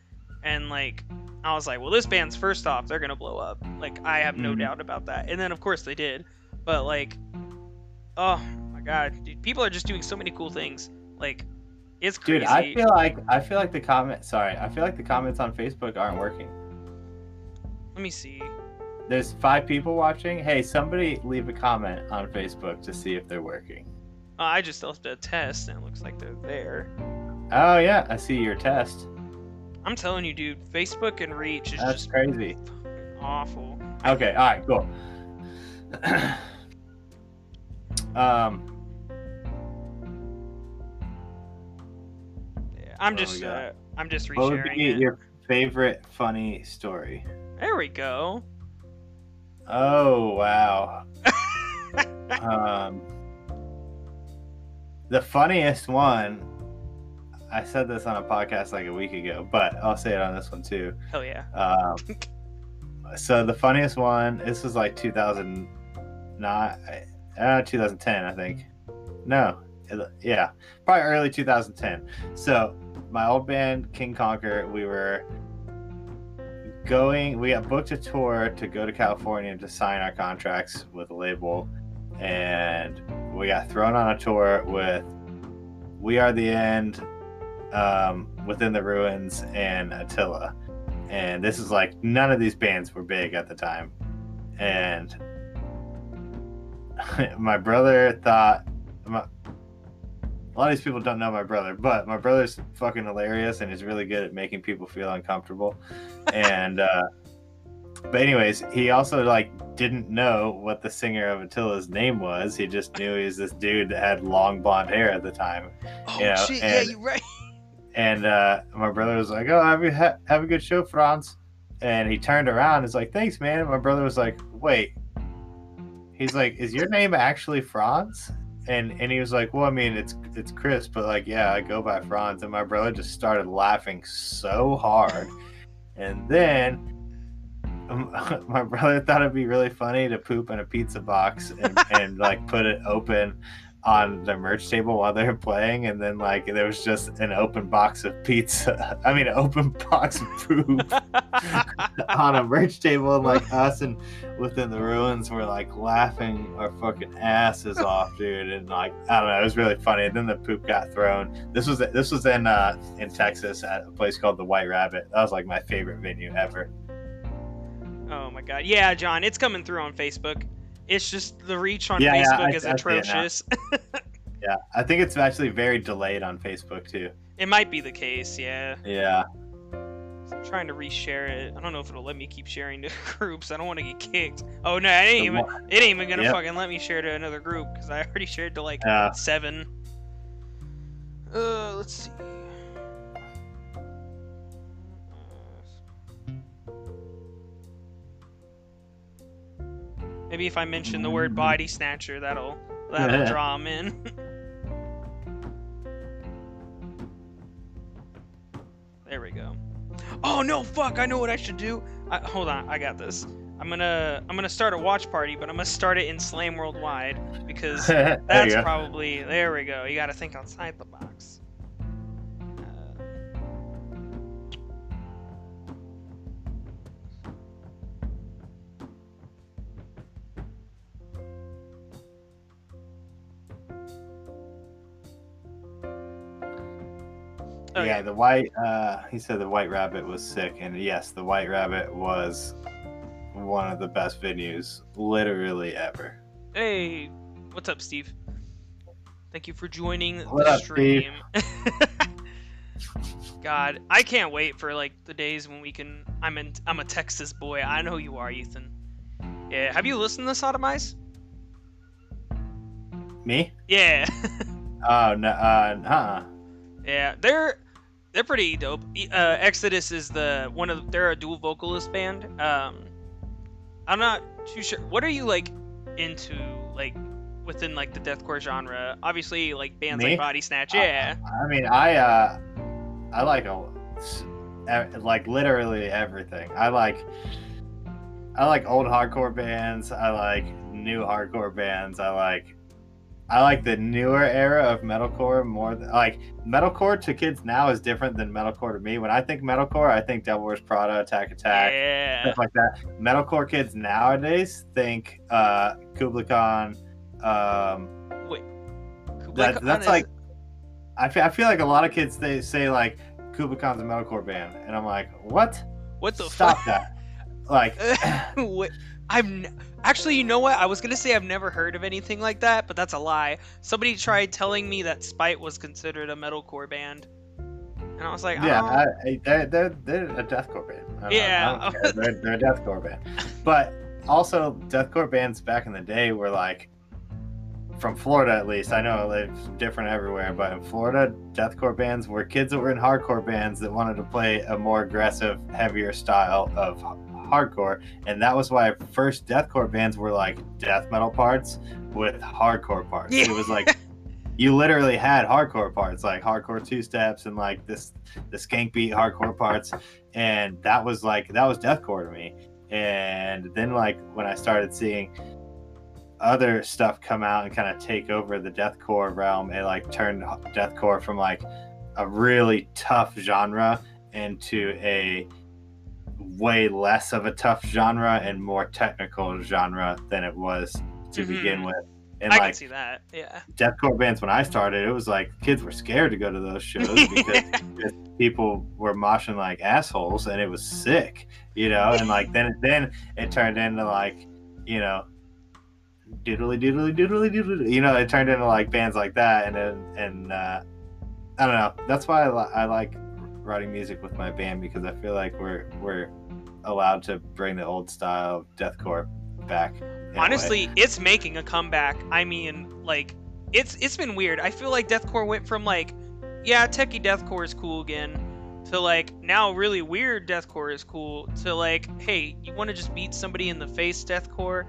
and like I was like, well, this band's first off, they're gonna blow up. Like I have no Mhm. doubt about that. And then of course they did, but like, oh god, dude, people are just doing so many cool things. Like, it's crazy. Dude, I feel like I feel like the comment. Sorry, I feel like the comments on Facebook aren't working. Let me see. There's five people watching. Hey, somebody leave a comment on Facebook to see if they're working. Uh, I just left a test, and it looks like they're there. Oh yeah, I see your test. I'm telling you, dude, Facebook and reach is That's just crazy. awful. Okay, all right, cool. um, I'm just, we got? uh, I'm just what would be it. your favorite funny story? There we go. Oh wow. um, the funniest one. I said this on a podcast like a week ago, but I'll say it on this one too. Hell yeah. Um, so the funniest one. This was like 2009, uh, 2010, I think. No, yeah, probably early 2010. So my old band King Conquer, we were going. We got booked a tour to go to California to sign our contracts with a label, and we got thrown on a tour with We Are the End, um, Within the Ruins, and Attila and this is like none of these bands were big at the time and my brother thought my, a lot of these people don't know my brother but my brother's fucking hilarious and he's really good at making people feel uncomfortable and uh but anyways he also like didn't know what the singer of attila's name was he just knew he was this dude that had long blonde hair at the time Oh Yeah, shit! Yeah, and- you're right. and uh, my brother was like, "Oh, have a ha- have a good show, Fronz." And he turned around, and was like, "Thanks, man." And my brother was like, "Wait." He's like, "Is your name actually Fronz?" And and he was like, "Well, I mean, it's it's Chris, but like, yeah, I go by Fronz." And my brother just started laughing so hard, and then. um, My brother thought it'd be really funny to poop in a pizza box and, and like put it open on the merch table while they were playing, and then like there was just an open box of pizza. I mean, an open box of poop on a merch table, and like us and within the ruins were like laughing our fucking asses off, dude. And like I don't know, it was really funny. And then the poop got thrown. This was this was in uh in Texas at a place called the White Rabbit. That was like my favorite venue ever. oh my god. Yeah, John, it's coming through on Facebook. It's just the reach on Yeah, yeah, Facebook I- is I see it now. atrocious. Yeah, I think it's actually very delayed on Facebook too. it might be the case. Yeah. Yeah. I'm trying to reshare it. I don't know if it'll let me keep sharing to groups. I don't want to get kicked. Oh no, it ain't even. It ain't even gonna Yep. fucking let me share to another group because I already shared to like Yeah. seven. Uh, let's see. Maybe if I mention the word body snatcher, that'll that'll draw them in. there we go. Oh no, fuck! I know what I should do. I, hold on, I got this. I'm gonna I'm gonna start a watch party, but I'm gonna start it in Slam Worldwide because that's probably there we go. You got to think outside the the white. Uh, he said the White Rabbit was sick, and yes, the White Rabbit was one of the best venues literally ever. Hey, what's up, Steve? Thank you for joining What the up, Steve? stream. God, I can't wait for like the days when we can. I'm in. I'm a Texas boy. I know you are, Ethan. Yeah. Have you listened to Sodomize? Me? Yeah. Oh no, uh, uh yeah. They're they're pretty dope. Uh, Exodus is the one of they're a dual vocalist band. Um, I'm not too sure. What are you like into like within like the deathcore genre? Obviously, like bands Me? like Body Snatch. Yeah. I mean, I uh, I like a like literally everything. I like, I like old hardcore bands. I like new hardcore bands. I like, I like the newer era of metalcore more. Than, like metalcore to kids now is different than metalcore to me. When I think metalcore, I think Devil Wears Prada, Attack Attack. Yeah. stuff like that. Metalcore kids nowadays think uh, Kublai Khan. Um, Kublai that, Khan that's is- like, I feel, I feel like a lot of kids they say like Kublai Khan's a metalcore band, and I'm like, what? what the Stop fuck? that! Like, what? I've n- actually, you know what? I was gonna say I've never heard of anything like that, but that's a lie. Somebody tried telling me that Spite was considered a metalcore band, and I was like, yeah, oh. I, I, they're, they're they're a deathcore band. I Yeah. they're, they're a deathcore band. But also, deathcore bands back in the day were like, from Florida at least. I know it's different everywhere, but in Florida, deathcore bands were kids that were in hardcore bands that wanted to play a more aggressive, heavier style of hardcore, and that was why first deathcore bands were like death metal parts with hardcore parts. Yeah. It was like you literally had hardcore parts like hardcore two steps and like this the skank beat hardcore parts and that was like that was deathcore to me and then like when i started seeing other stuff come out and kind of take over the deathcore realm it like turned deathcore from like a really tough genre into a way less of a tough genre and more technical genre than it was to Mhm. begin with and I like can see that. Yeah. deathcore bands when I started, it was like kids were scared to go to those shows because people were moshing like assholes, and it was sick, you know. And like then then it turned into like you know doodly doodly doodly doodly, you know. It turned into like bands like that, and then and uh, I don't know. That's why I, li- I like writing music with my band because I feel like we're we're allowed to bring the old style of deathcore back. in a way. Honestly, it's making a comeback. I mean, like, it's it's been weird. I feel like deathcore went from like, yeah, techie deathcore is cool again, to like now really weird deathcore is cool, to like, hey, you want to just beat somebody in the face deathcore?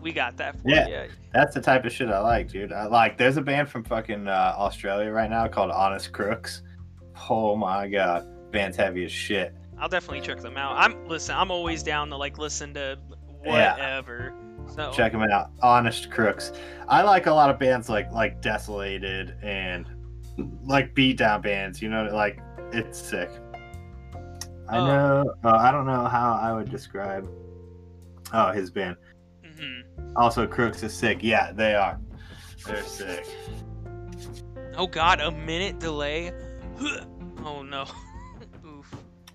We got that for Yeah. you. That's the type of shit I like, dude. I like. There's a band from fucking uh, Australia right now called Honest Crooks. Oh my god, band's heavy as shit. I'll definitely check them out. I'm listen. I'm always down to like listen to Yeah. whatever. So Check them out, Honest Crooks. I like a lot of bands like like Desolated and like beatdown bands. You know, like it's sick. I Oh. know. Uh, I don't know how I would describe. Oh, his band. Mm-hmm. Also, Crooks is sick. Yeah, they are. They're sick. Oh God, a minute delay. Oh no. Oof.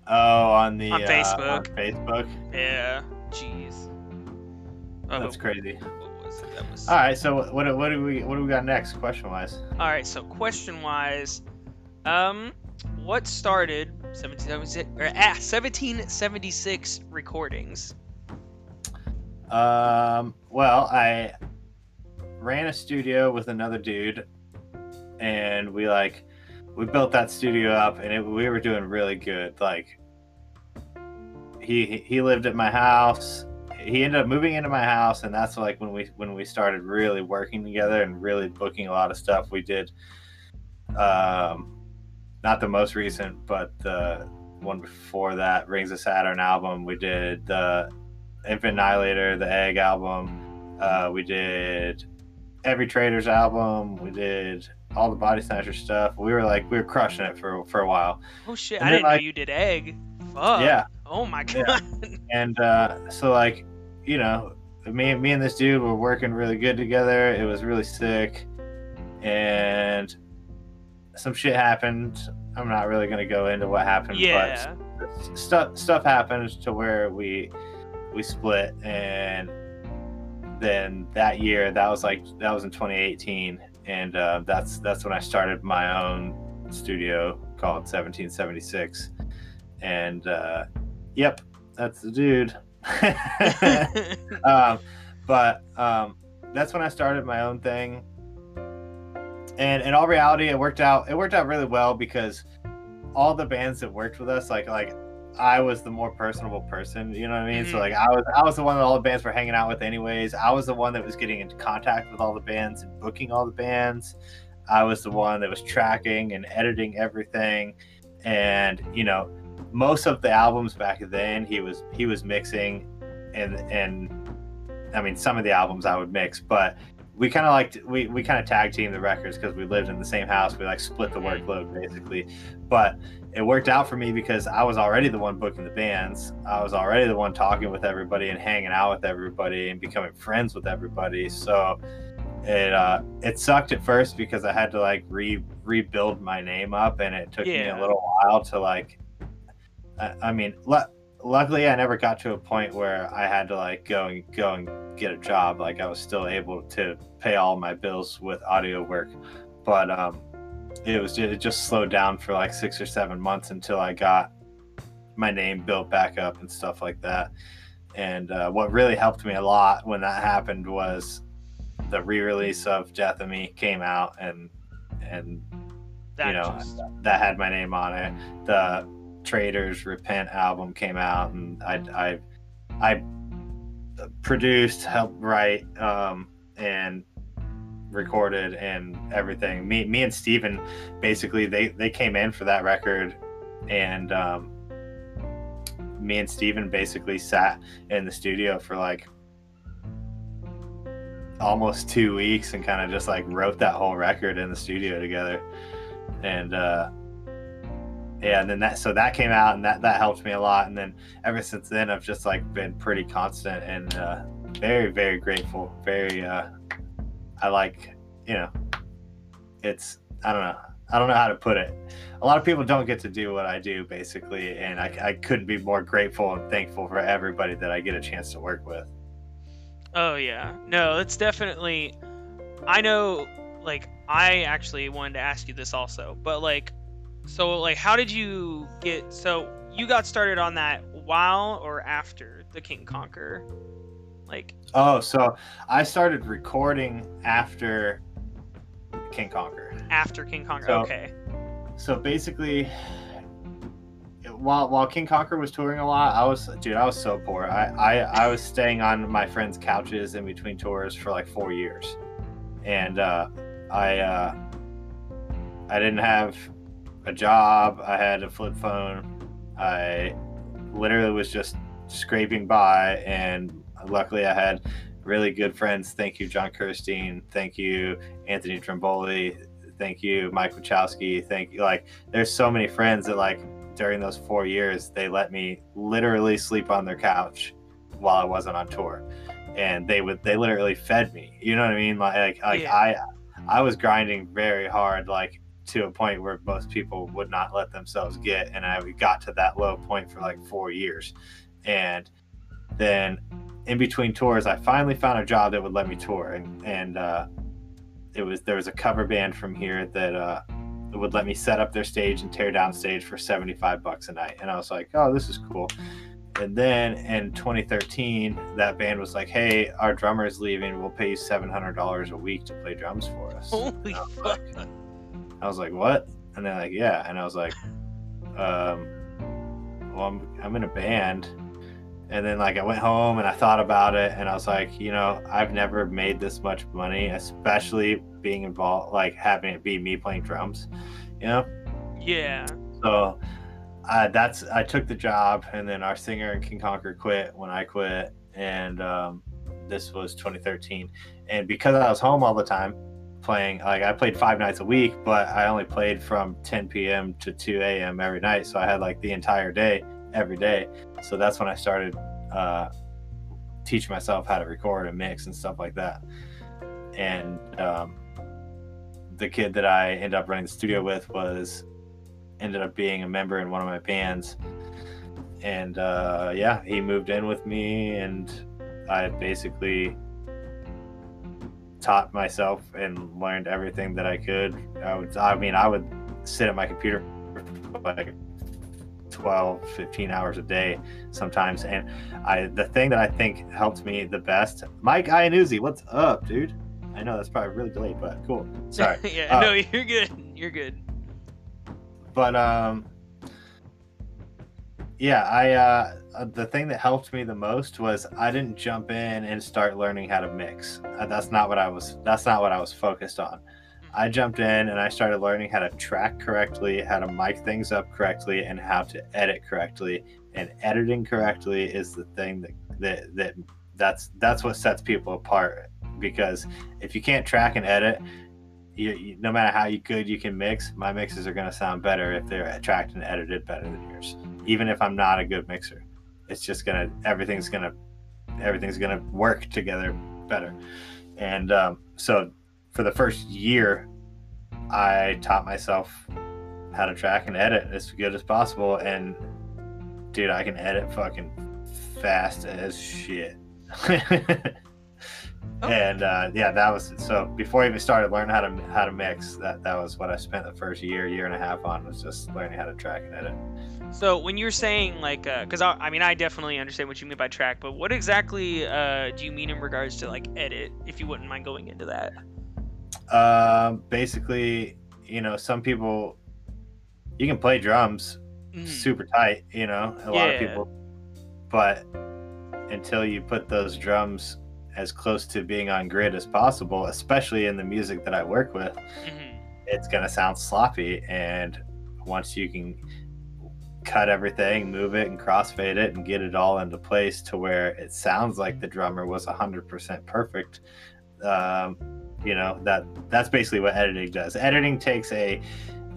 Oh, on the On uh, Facebook. on Facebook. Yeah. Jeez. Oh, That's crazy. what was it? That was. All right, so what, what, what do we what do we got next, question wise? All right. So question wise, um, what started 1776 or ah 1776 recordings? Um, well, I ran a studio with another dude, and we like we built that studio up, and it, we were doing really good. Like he he lived at my house. He ended up moving into my house, and that's like when we when we started really working together and really booking a lot of stuff. We did, um, not the most recent, but the one before that, Rings of Saturn album. We did the Infant Annihilator, the Egg album. Uh, we did Every Trader's album. We did all the Body Snatcher stuff. We were like, we were crushing it for for a while. Oh shit! And I then, didn't like- know you did egg. Fuck. Yeah. Oh my Yeah. god. And uh, so, like, you know, me, me and this dude were working really good together. It was really sick. And some shit happened. I'm not really to go into what happened, yeah. but stuff stuff happened to where we we split and then that year that was like that was in 2018 and uh, that's that's when i started my own studio called 1776 and uh, yep that's the dude um, but um, that's when I started my own thing. And in all reality, it worked out. It worked out really well because all the bands that worked with us, like like I was the more personable person. You know what I mean? So Mhm. like I was I was the one that all the bands were hanging out with anyways. I was the one that was getting into contact with all the bands and booking all the bands. I was the one that was tracking and editing everything. And you know, most of the albums back then he was he was mixing and and I mean some of the albums I would mix, but we kind of like we, we kind of tag team the records because we lived in the same house. We like split the workload basically, but it worked out for me because I was already the one booking the bands. I was already the one talking with everybody and hanging out with everybody and becoming friends with everybody. So it uh, it sucked at first because I had to like re rebuild my name up, and it took me a little while to like. I, I mean, lu- luckily I never got to a point where I had to like go and go and get a job. Like I was still able to pay all my bills with audio work, but um, it was it just slowed down for like six or seven months until I got my name built back up and stuff like that. And uh, what really helped me a lot when that happened was the re-release of Death of Me came out and and That you know just- that had my name on it. The Traitors Repent album came out, and I I I produced, helped write, um, and recorded and everything. Me me and Steven basically they they came in for that record, and um, me and Steven basically sat in the studio for like almost two weeks and kind of just like wrote that whole record in the studio together and uh and then that so that came out and that that helped me a lot and then ever since then i've just like been pretty constant and uh very very grateful very uh i like you know it's i don't know i don't know how to put it a lot of people don't get to do what i do basically and i, I couldn't be more grateful and thankful for everybody that i get a chance to work with Oh yeah. No, it's definitely I know like I actually wanted to ask you this also, but like so like how did you get so you got started on that while or after the King Conquer? Like oh so i started recording after king conquer after King Conquer. So- okay. so basically while while king conquer was touring a lot i was dude i was so poor I, I i was staying on my friends couches in between tours for like four years and uh i uh i didn't have a job i had a flip phone. I literally was just scraping by and luckily i had really good friends. Thank you john kirstein. Thank you anthony Tromboli. thank you mike wachowski. Thank you like there's so many friends that like during those four years they let me literally sleep on their couch while i wasn't on tour. And they would they literally fed me. You know what i mean? Like like, Yeah. i i was grinding very hard like to a point where most people would not let themselves get and i got to that low point for like four years. And then in between tours i finally found a job that would let me tour and and uh it was there was a cover band from here that uh would let me set up their stage and tear down stage for 75 bucks a night. And i was like oh this is cool. And then in 2013 that band was like hey our drummer is leaving. We'll pay you $700 a week to play drums for us. Holy fuck. I was like, "What?" And they're like, "Yeah." And I was like, um, "Well, I'm I'm in a band." And then like I went home and I thought about it and I was like, you know, I've never made this much money, especially being involved, like having it be me playing drums, you know. Yeah. So uh, that's I took the job, and then our singer and King Conquer quit when I quit, and um, this was 2013. And because I was home all the time playing, like I played five nights a week, but I only played from 10 p.m. to 2 a.m. every night, so I had like the entire day every day. So that's when I started uh, teaching myself how to record and mix and stuff like that. And um, the kid that I ended up running the studio with was ended up being a member in one of my bands. And uh, yeah, he moved in with me, and I basically taught myself and learned everything that I could. I would, I mean, I would sit at my computer like 12, 15 hours a day sometimes. And I, the thing that I think helped me the best, Mike Iannuzzi, what's up, dude? I know that's probably really delayed, but cool. Sorry. yeah, Uh, no, you're good. You're good. but um yeah i uh uh, the thing that helped me the most was i didn't jump in and start learning how to mix. Uh, that's not what i was that's not what i was focused on. I jumped in and i started learning how to track correctly how to mic things up correctly and how to edit correctly. And editing correctly is the thing that that, that that's that's what sets people apart. Because if you can't track and edit you, you, no matter how you good you can mix, my mixes are going to sound better if they're tracked and edited better than yours. Even if I'm not a good mixer, it's just gonna everything's gonna everything's gonna work together better. And um, so for the first year, I taught myself how to track and edit as good as possible. And dude, I can edit fucking fast as shit. Oh. And uh, yeah, that was so. Before I even started learning how to how to mix, that that was what I spent the first year, year and a half on was just learning how to track and edit. So when you're saying like, because I, I mean, I definitely understand what you mean by track, but what exactly uh, do you mean in regards to like edit? If you wouldn't mind going into that. Um, basically, you know, some people you can play drums Mhm. super tight, you know, a lot of people, but until you put those drums as close to being on grid as possible, especially in the music that I work with, Mhm. it's gonna sound sloppy. And once you can cut everything, move it, and crossfade it, and get it all into place to where it sounds like the drummer was hundred percent perfect, um, you know that that's basically what editing does. Editing takes a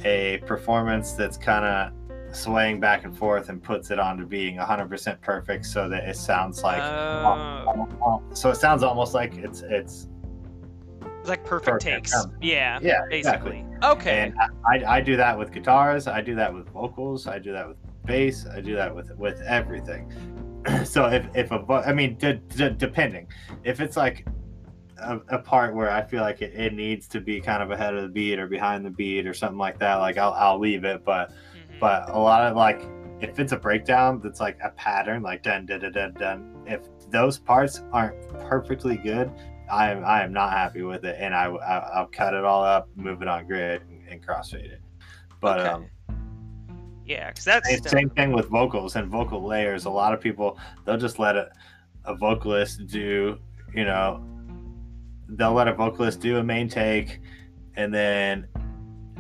a performance that's kind of swaying back and forth and puts it onto being 100% perfect so that it sounds like Oh, so it sounds almost like it's it's it's like perfect perfect takes. drums. Yeah, yeah exactly basically. Okay. and I, I do that with guitars i do that with vocals i do that with bass i do that with with everything so if if a i mean d- d- depending if it's like a, a part where i feel like it, it needs to be kind of ahead of the beat or behind the beat or something like that like i'll, I'll leave it but. But a lot of like if it's a breakdown that's like a pattern like dun dun dun dun dun if those parts aren't perfectly good i am i am not happy with it and i, I i'll cut it all up move it on grid and, and crossfade it but Okay. um yeah, because that's same, same thing with vocals and vocal layers a lot of people they'll just let a, a vocalist do you know they'll let a vocalist do a main take and then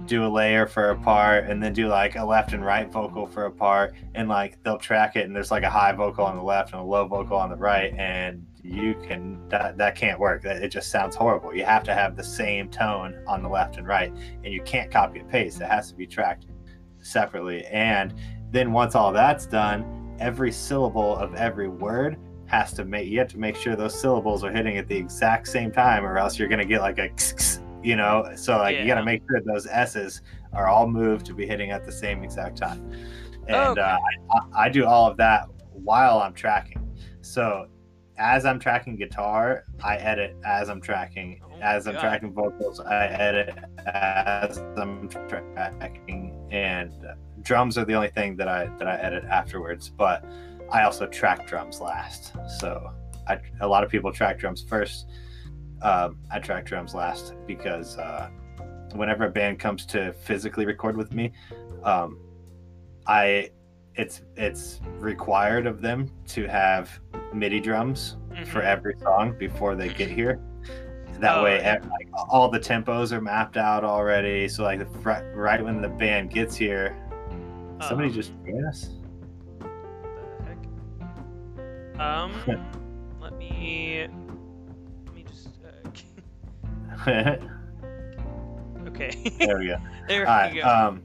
do a layer for a part and then do like a left and right vocal for a part and like they'll track it and there's like a high vocal on the left and a low vocal on the right and you can that that can't work. That it just sounds horrible. You have to have the same tone on the left and right and you can't copy and paste. It has to be tracked separately. And then once all that's done every syllable of every word has to make you have to make sure those syllables are hitting at the exact same time or else you're going to get like a you know? So like you got to make sure those s's are all moved to be hitting at the same exact time. And Okay. uh, I, I do all of that while i'm tracking. So as i'm tracking guitar i edit as i'm tracking. Oh as i'm God. tracking vocals i edit as i'm tracking. And uh, drums are the only thing that i that i edit afterwards but i also track drums last. So I, a lot of people track drums first um, i track drums last because uh, whenever a band comes to physically record with me um, i it's it's required of them to have midi drums for Mhm. every song before they get here that Oh, way yeah. ev- like, all the tempos are mapped out already so like right, right when the band gets here Somebody Um, just join us. the heck? Um, let me. Let me just. Uh, there okay. we go. there All we right. go. Um,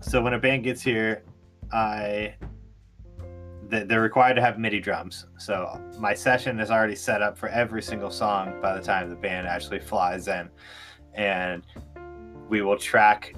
so when a band gets here, I they're required to have MIDI drums. So my session is already set up for every single song by the time the band actually flies in, and we will track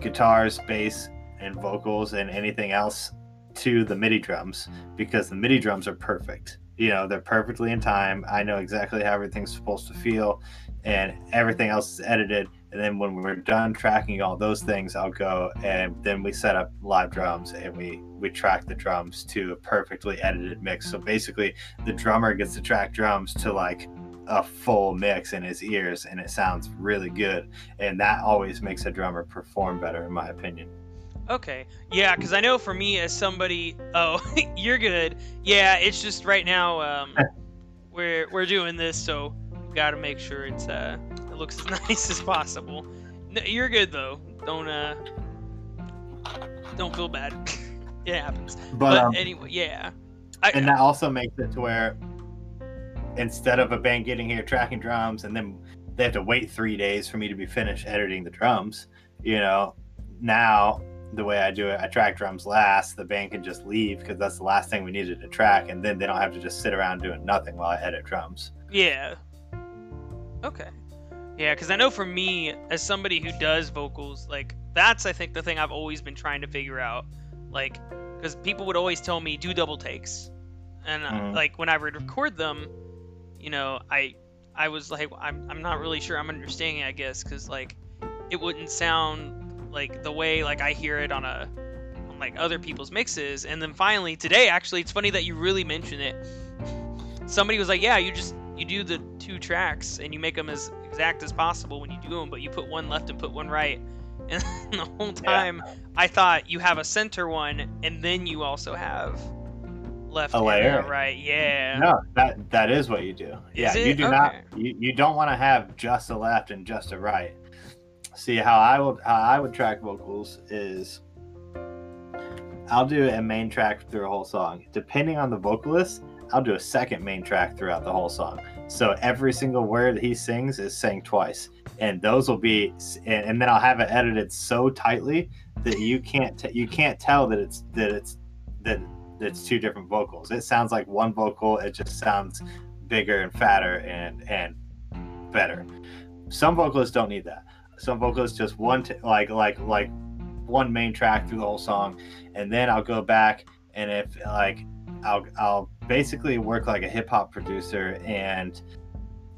guitars, bass, and vocals, and anything else to the MIDI drums because the MIDI drums are perfect. You know, they're perfectly in time. I know exactly how everything's supposed to feel, and everything else is edited. And then when we're done tracking all those things, I'll go and then we set up live drums and we we track the drums to a perfectly edited mix. So basically, the drummer gets to track drums to like a full mix in his ears, and it sounds really good. And that always makes a drummer perform better, in my opinion. Okay. Yeah, because I know for me as somebody, oh, you're good. Yeah, it's just right now um, we're we're doing this, so we got to make sure it's uh it looks as nice as possible. No, you're good though. Don't uh don't feel bad. it happens. But, But, um, anyway, yeah. I, and that also makes it to where instead of a band getting here tracking drums and then they have to wait three days for me to be finished editing the drums you know now the way i do it i track drums last the band can just leave because that's the last thing we needed to track and then they don't have to just sit around doing nothing while i edit drums Yeah. Okay. Yeah, because I know for me, as somebody who does vocals, like that's I think the thing I've always been trying to figure out. Like, because people would always tell me do double takes, and uh, Mhm. like when I would record them, you know, I I was like, I'm I'm not really sure I'm understanding. I guess because like it wouldn't sound like the way like I hear it on a on like other people's mixes. And then finally today, actually, it's funny that you really mention it. Somebody was like, yeah, you just you do the two tracks and you make them as exact as possible when you do them, but you put one left and put one right. And the whole time, I thought you have a center one and then you also have left oh, A and layer? right. Yeah. no that that is what you do yeah you do not you, you don't want to have just a left and just a right see how i would how i would track vocals is I'll do a main track through a whole song. Depending on the vocalist, I'll do a second main track throughout the whole song. So every single word he sings is sang twice, and those will be, and, and then I'll have it edited so tightly that you can't t- you can't tell that it's that it's that it's two different vocals. It sounds like one vocal. It just sounds bigger and fatter and and better. Some vocalists don't need that. Some vocalists just one t- like like like one main track through the whole song and then I'll go back and if like I'll I'll basically work like a hip hop producer and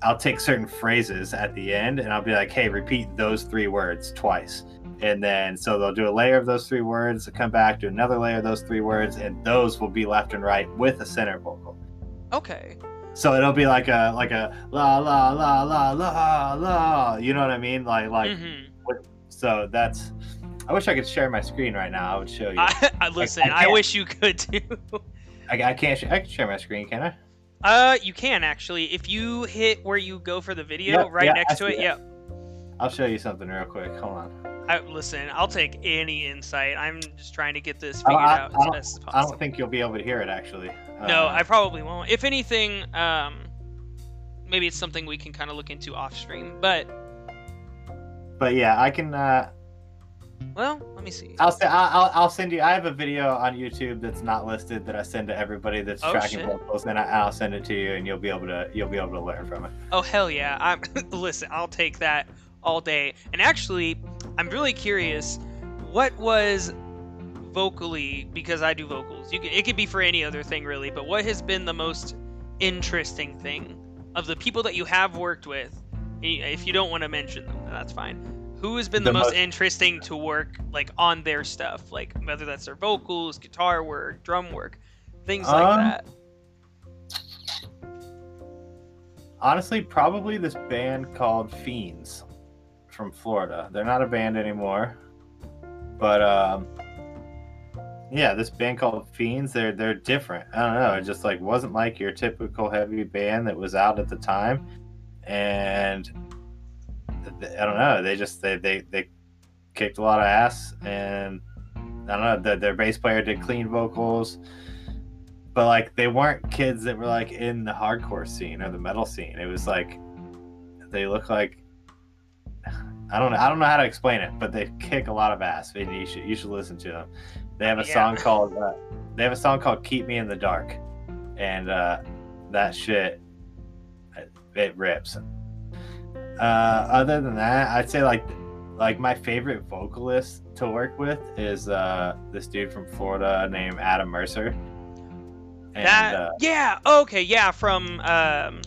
I'll take certain phrases at the end and I'll be like, hey, repeat those three words twice. And then so they'll do a layer of those three words, come back, do another layer of those three words, and those will be left and right with a center vocal. Okay. So it'll be like a like a la la la la la la. You know what I mean? Like like hmm so that's I wish I could share my screen right now. I would show you. I, I listen. I, can't- wish you could too. I, I can't. Sh- I can share my screen, can I? Uh, you can actually if you hit where you go for the video Yep, right yeah, next I to it. Yep. I'll show you something real quick. Hold on. I, listen, I'll take any insight. I'm just trying to get this figured I- out I as best as possible. I don't think you'll be able to hear it actually. No, Uh, I probably won't. If anything, um, maybe it's something we can kind of look into off stream. But But yeah, I can. Uh, well, let me see. I'll, se- I'll I'll send you. I have a video on YouTube that's not listed that I send to everybody that's Oh, tracking vocals, and I, I'll send it to you, and you'll be able to you'll be able to learn from it. Oh hell yeah! I'm listen. I'll take that all day. And actually, I'm really curious. What was vocally because I do vocals. You can, it could be for any other thing really. But what has been the most interesting thing of the people that you have worked with? If you don't want to mention them, that's fine. Who has been the, The most most- interesting to work like on their stuff, like whether that's their vocals, guitar work, drum work, things like Um, that? Honestly, probably this band called Fiends from Florida. They're not a band anymore, but um, yeah, this band called Fiends. They're they're different. I don't know. It just like wasn't like your typical heavy band that was out at the time, and I don't know. They just they they they kicked a lot of ass, and I don't know. The, their bass player did clean vocals, but like they weren't kids that were like in the hardcore scene or the metal scene. It was like they look like I don't know. I don't know how to explain it, but they kick a lot of ass, and you should you should listen to them. They have a Yeah. song called uh, they have a song called "Keep Me in the Dark," and uh, that shit it, it rips. Uh, other than that, I'd say like like my favorite vocalist to work with is uh, this dude from Florida named Adam Mercer. And that uh, yeah okay yeah from um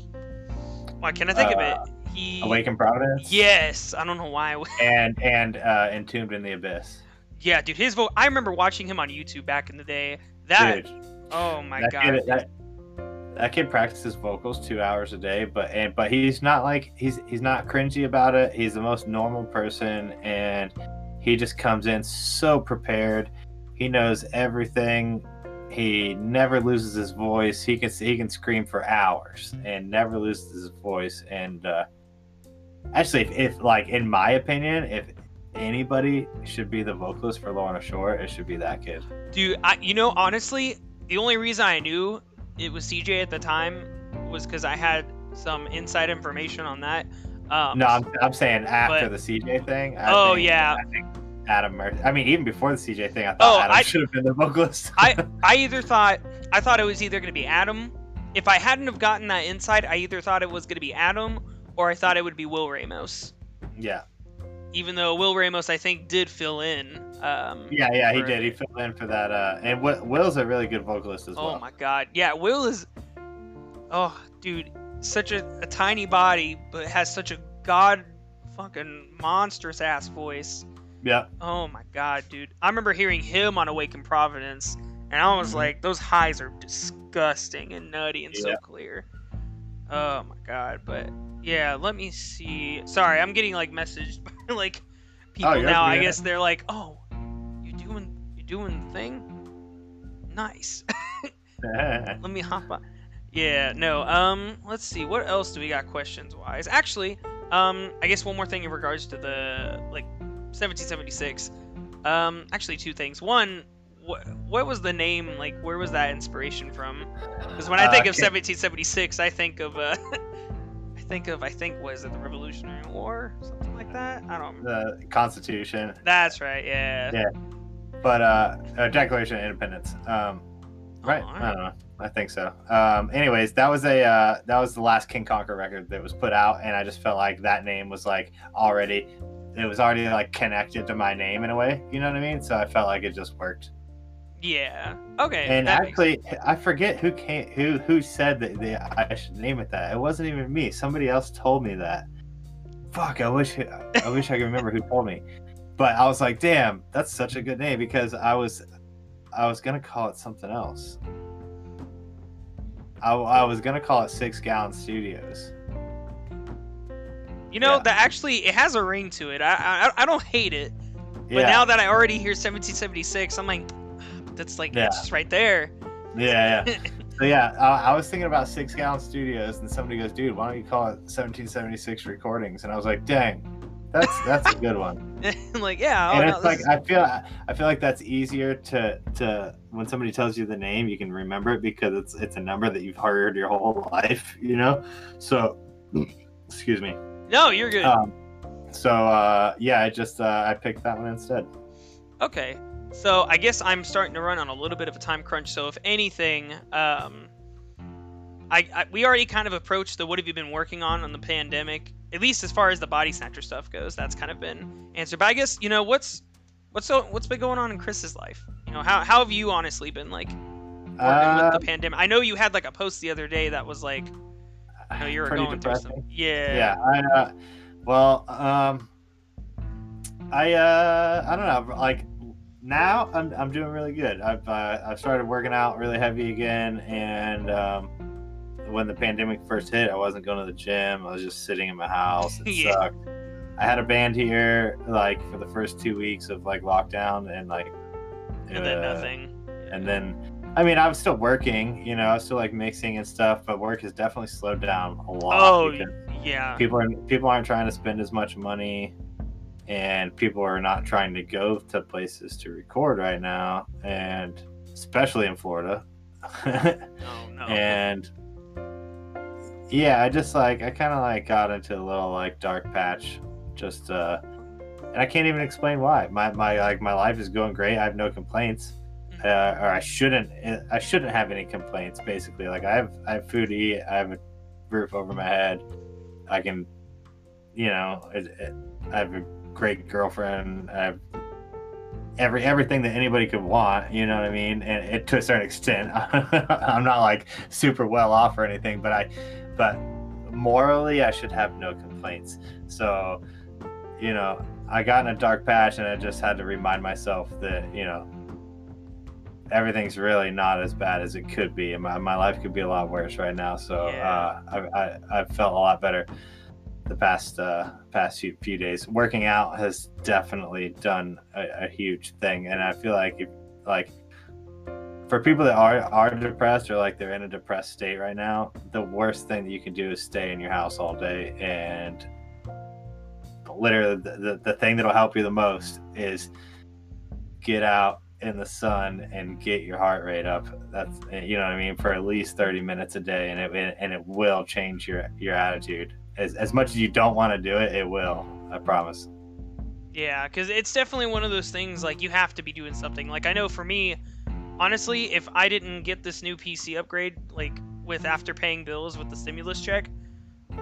why can I think of Uh, it he Awaken Providence. yes I don't know why And and uh, Entombed in the Abyss. Yeah dude his vote I remember watching him on YouTube back in the day that Dude, oh my that god kid, that, that kid practices vocals two hours a day, but and but he's not like he's he's not cringy about it. He's the most normal person, and he just comes in so prepared. He knows everything. He never loses his voice. He can he can scream for hours and never loses his voice. And uh, actually, if, if like in my opinion, if anybody should be the vocalist for Lorna Shore, it should be that kid. Dude, I, you know, honestly, the only reason I knew it was CJ at the time was because I had some inside information on that. Um, No, I'm, I'm saying after But- the CJ thing. I Oh, think- yeah. I think Adam Murphy. I mean, even before the CJ thing, I thought Oh, Adam should have been the vocalist. I I either thought I thought it was either going to be Adam. If I hadn't have gotten that insight, I either thought it was going to be Adam or I thought it would be Will Ramos. yeah, Even though Will Ramos, I think, did fill in. Um, yeah, yeah. He for- did. He filled in for that. Uh, and Will's a really good vocalist as Oh well. Oh my god. Yeah, Will is Oh, dude, such a, a tiny body but has such a god fucking monstrous ass voice. Yeah, Oh my god, dude. I remember hearing him on Awaken Providence and I was Mhm. like those highs are disgusting and nutty and so clear. Oh my god, but yeah, let me see. Sorry, I'm getting like messaged by like people you're now. I guess they're like, "Oh, you doing you doing the thing? Nice." let me hop on. Yeah, no. Um, let's see. What else do we got questions wise? Actually, um, I guess one more thing in regards to the like 1776. Um, actually, two things. One, what what was the name? Like, where was that inspiration from? Because when I Uh, think of King- 1776, I think of uh, I think of I think was it the Revolutionary War, something like that. I don't. the Constitution, That's right. Yeah. Yeah. but uh, uh, Declaration of Independence. Um, right? Oh, I don't know. I think so. Um, anyways, that was a uh, that was the last King Conquer record that was put out, and I just felt like that name was like already, it was already like connected to my name in a way. You know what I mean? So I felt like it just worked. Yeah. Okay. And actually, I forget who came, who who said that they, I should name it that. It wasn't even me. Somebody else told me that. Fuck! I wish I wish I could remember who told me. But I was like, damn, that's such a good name because I was I was gonna call it something else. I, I was gonna call it Six Gallon Studios. You know Yeah. that actually it has a ring to it. I I, I don't hate it, but Yeah, now that I already hear 1776, I'm like, that's like Yeah. it's just right there. yeah, yeah. So yeah, I, I was thinking about Six Gallon Studios, and somebody goes, "Dude, why don't you call it 1776 Recordings?" And I was like, "Dang, that's that's a good one." like yeah, oh, and no, it's like this- I feel I feel like that's easier to to when somebody tells you the name, you can remember it because it's it's a number that you've heard your whole life, you know. So, excuse me. no, you're good. Um, so uh, yeah, I just uh, I picked that one instead. Okay. So I guess I'm starting to run on a little bit of a time crunch. So if anything, um, I, I we already kind of approached the what have you been working on on the pandemic, at least as far as the body snatcher stuff goes. That's kind of been answered. But I guess you know what's what's so what's been going on in Chris's life. You know how how have you honestly been like working Uh, with the pandemic? I know you had like a post the other day that was like, you know, you were going through some. Yeah. yeah I, uh, well um i uh i don't know like now i'm, I'm doing really good i've uh, i've started working out really heavy again and um when the pandemic first hit i wasn't going to the gym i was just sitting in my house it Yeah. sucked i had a band here like for the first two weeks of like lockdown and like And then uh, nothing. and then I mean, I was still working, you know, I was still like mixing and stuff, but work has definitely slowed down a lot. Oh yeah. people are people aren't trying to spend as much money and people are not trying to go to places to record right now, and especially in Florida. Oh no. and yeah, I just like I kind of like got into a little like dark patch, just uh, and I can't even explain why. My my like my life is going great. I have no complaints, uh, or I shouldn't I shouldn't have any complaints. Basically, like I have I have food to eat. I have a roof over my head. I can, you know, it, it, I have a great girlfriend. I have every everything that anybody could want. You know what I mean? And it, to a certain extent, I'm not like super well off or anything, but I, but morally, I should have no complaints. So, you know, I got in a dark patch, and I just had to remind myself that you know everything's really not as bad as it could be. My, my life could be a lot worse right now. So Yeah. uh, I, I I've felt a lot better the past uh, past few, few days. Working out has definitely done a, a huge thing, and I feel like if like for people that are are depressed or like they're in a depressed state right now, the worst thing that you can do is stay in your house all day and literally the, the, the thing that'll help you the most is get out in the sun and get your heart rate up. That's you know what i mean? For at least 30 minutes a day and it and it will change your your attitude as, as much as you don't want to do it it will i promise Yeah, because it's definitely one of those things like you have to be doing something. Like I know for me, honestly, if I didn't get this new PC upgrade, like with after paying bills with the stimulus check,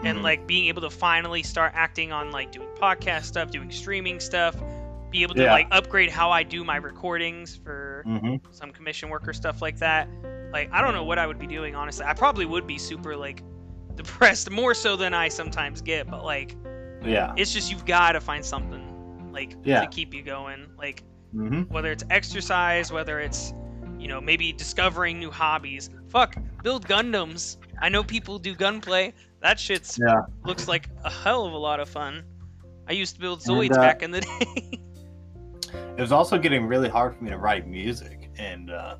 and Mhm. like being able to finally start acting on like doing podcast stuff, doing streaming stuff, be able to Yeah. like upgrade how I do my recordings for hmm some commission work or stuff like that. Like I don't know what I would be doing honestly. I probably would be super like depressed more so than I sometimes get, but like yeah. it's just you've got to find something like Yeah. to keep you going like hmm whether it's exercise whether it's you know maybe discovering new hobbies. Fuck build gundams. I know people do Gunpla. That shit's Yeah. looks like a hell of a lot of fun. I used to build And, zoids uh, back in the day. It was also getting really hard for me to write music and uh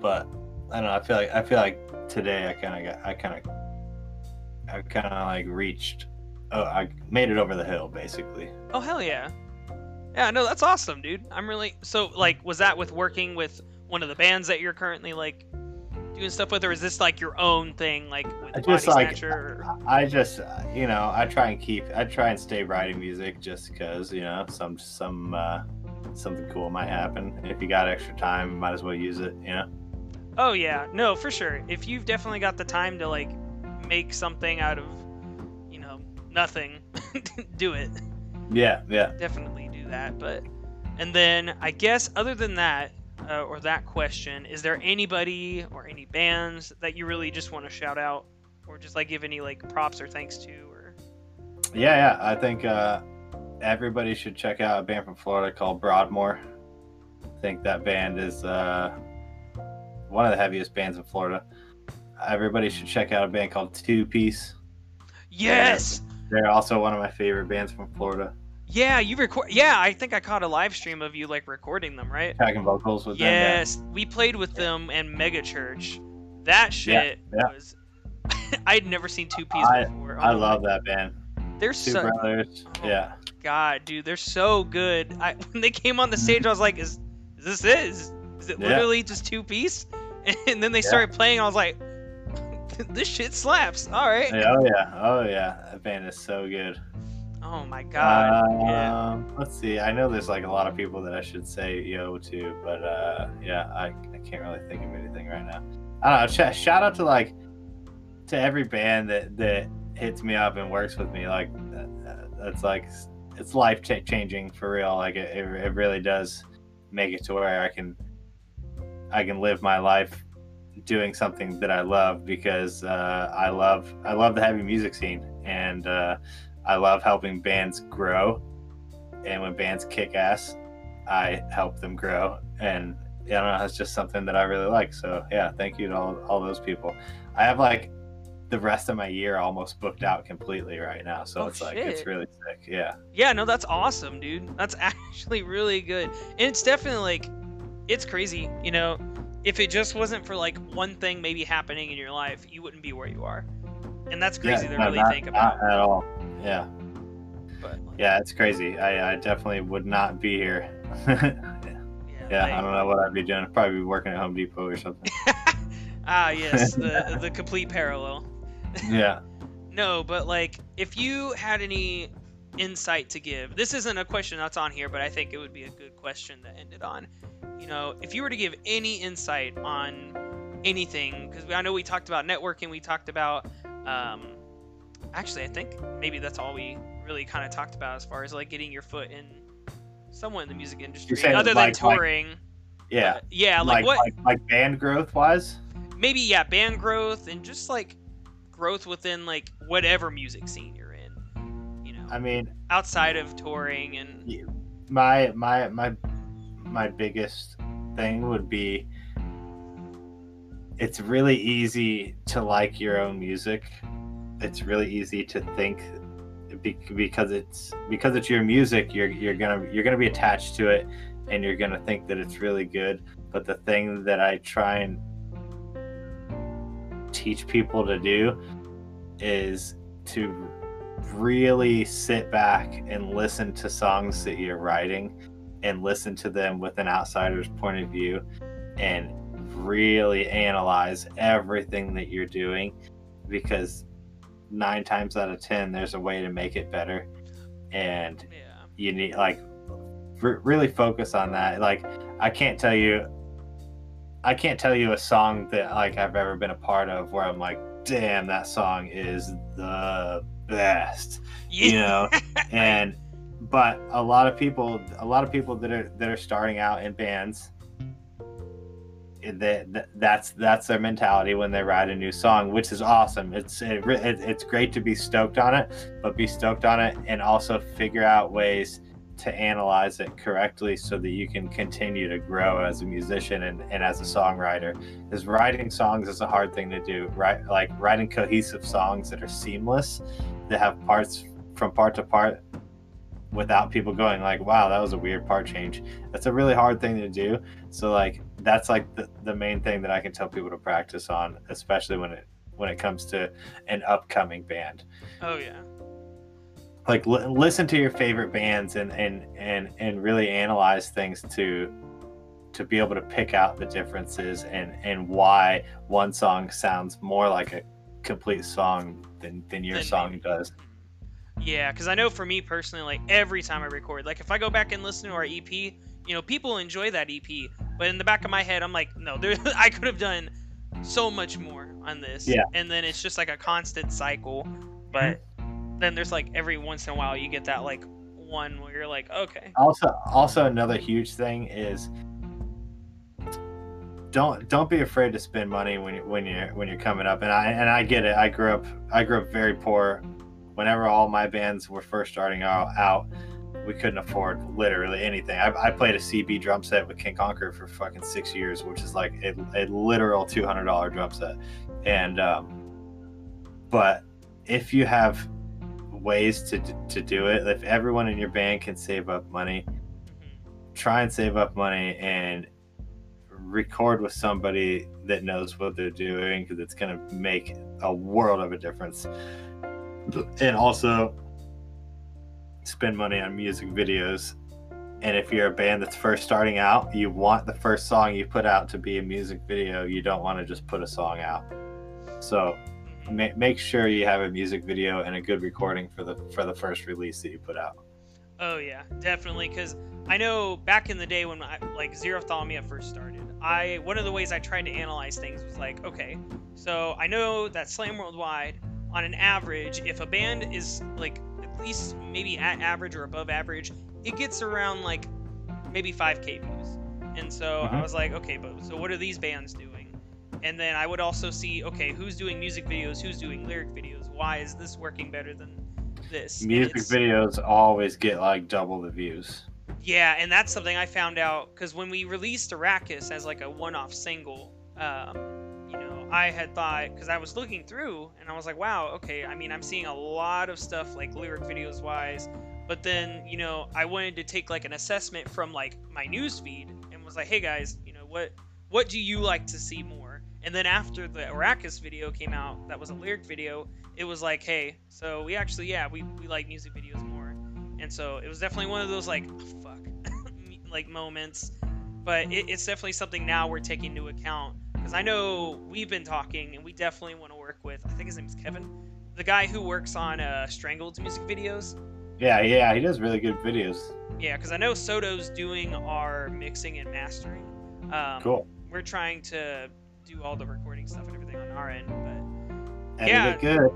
but i don't know i feel like i feel like today i kind of got i kind of i kind of like reached oh i made it over the hill basically oh hell yeah yeah no that's awesome dude i'm really so like was that with working with one of the bands that you're currently like doing stuff with or is this like your own thing like with I body just, like, snatcher or... I just, you know, I try and keep, I try and stay writing music just because, you know, some, some, uh, something cool might happen. If you got extra time, might as well use it, you know? Oh yeah, no, for sure. If you've definitely got the time to like make something out of, you know, nothing, do it. Yeah, yeah. Definitely do that. But, and then I guess other than that, uh, or that question, is there anybody or any bands that you really just want to shout out, or just like give any like props or thanks to, or? Yeah, yeah. I think, uh, everybody should check out a band from Florida called Broadmoor. I think that band is, uh, one of the heaviest bands in Florida. Everybody should check out a band called Two Piece. Yes. They're also one of my favorite bands from Florida. Yeah, you record. Yeah, I think I caught a live stream of you like recording them, right? Tracking vocals with them. yeah. Yes, we played with them in Mega Church. That shit yeah. was. I'd never seen two I- before. I Oh love my- that band. They're Two so brothers. Oh. Yeah. God, dude. They're so good. I, when they came on the mm-hmm. stage, I was like, "Is, is this it? Is, is it Yeah. literally just two piece?" And then they Yeah. started playing. I was like, "This shit slaps." All right. Yeah, Oh yeah. Oh yeah. That band is so good. Oh my god. yeah. Um, let's see. I know there's like a lot of people that I should say yo to, but uh, yeah, I, I can't really think of anything right now. I don't know. Sh- shout out to like to every band that that hits me up and works with me. Like uh, that's like it's life cha- changing for real. Like it, it, it really does make it to where I can I can live my life doing something that I love because uh, I love I love the heavy music scene and uh, I love helping bands grow. And when bands kick ass, I help them grow. And I don't know, it's just something that I really like. So yeah, thank you to all, all those people. I have like the rest of my year almost booked out completely right now. So Oh, it's like it's really sick. Yeah. Yeah, no, that's awesome, dude. That's actually really good. And it's definitely like it's crazy, you know. If it just wasn't for like one thing maybe happening in your life, you wouldn't be where you are. And that's crazy yeah, to no, really not- think about. Not at all. Yeah. But Yeah, it's crazy. I, I definitely would not be here. yeah, like- I don't know what I'd be doing. I'd probably be working at Home Depot or something. ah, yes, the the complete parallel. yeah. No, but like, if you had any insight to give, this isn't a question that's on here, but I think it would be a good question to end it on. You know, if you were to give any insight on anything, because I know we talked about networking, we talked about, um, actually, I think maybe that's all we really kind of talked about as far as like getting your foot in somewhat in the music industry, other like- than like- touring. Yeah. But, yeah, like, like, what? like like band growth wise. maybe yeah band growth and just like growth within like whatever music scene you're in you know I mean, outside of touring and my my my my biggest thing would be it's really easy to like your own music. It's really easy to think because it's because it's your music you're you're gonna you're gonna be attached to it and you're gonna think that it's really good. But the thing that i try and teach people to do is to really sit back and listen to songs that you're writing and listen to them with an outsider's point of view and really analyze everything that you're doing because nine times out of ten there's a way to make it better. And yeah. you need like re- really focus on that. Like i can't tell you i can't tell you a song that like i've ever been a part of where i'm like damn that song is the best you know? And but a lot of people a lot of people that are that are starting out in bands that, that that's that's their mentality when they write a new song which is awesome. It's it, it, it's great to be stoked on it but be stoked on it and also figure out ways to analyze it correctly so that you can continue to grow as a musician and, and as a songwriter. Is writing songs is a hard thing to do right? Like writing cohesive songs that are seamless that have parts from part to part without people going like wow that was a weird part change. That's a really hard thing to do. So like that's like the, the main thing that i can tell people to practice on especially when it when it comes to an upcoming band. Oh yeah. Like li- listen to your favorite bands and and and and really analyze things to to be able to pick out the differences and and why one song sounds more like a complete song than than your Then song maybe- does yeah because i know for me personally like every time i record like if i go back and listen to our ep you know people enjoy that ep but in the back of my head i'm like no there i could have done so much more on this. Yeah. and then it's just like a constant cycle but mm-hmm. then there's like every once in a while you get that like one where you're like okay. Also also another huge thing is don't don't be afraid to spend money when you when you're when you're coming up and i and i get it. I grew up i grew up very poor whenever all my bands were first starting out, we couldn't afford literally anything. I, I played a cb drum set with king conquer for fucking six years which is like a, a literal $200 drum set. And um but if you have ways to to do it if everyone in your band can save up money try and save up money and record with somebody that knows what they're doing because it's going to make a world of a difference and also spend money on music videos and if you're a band that's first starting out you want the first song you put out to be a music video you don't want to just put a song out so Mhm. ma- make sure you have a music video and a good recording for the for the first release that you put out Oh yeah, definitely. Because I know back in the day when I, like Xerophthalmia first started, I one of the ways I tried to analyze things was like, okay, so I know that Slam Worldwide, on an average, if a band is like at least maybe at average or above average, it gets around like maybe 5k views. And so I Mhm. was like, okay, but so what are these bands doing? And then I would also see, okay, who's doing music videos, who's doing lyric videos? Why is this working better than this? Music videos always get like double the views Yeah, and that's something I found out because when we released Arrakis as like a one-off single, um, I had thought because I was looking through and I was like, wow, okay. I mean, I'm seeing a lot of stuff like lyric videos wise, but then you know, I wanted to take like an assessment from like my news feed and was like, hey guys, you know, what what do you like to see more? And then after the Arrakis video came out, that was a lyric video. It was like, hey, so we actually, yeah, we, we like music videos more and so it was definitely one of those like oh, fuck like moments. But it, it's definitely something now we're taking into account because I know we've been talking and we definitely want to work with. I think his name is Kevin, the guy who works on uh, Strangled's music videos. Yeah, yeah, he does really good videos. Yeah, because I know Soto's doing our mixing and mastering. Um, Cool. We're trying to do all the recording stuff and everything on our end, but And Yeah. good.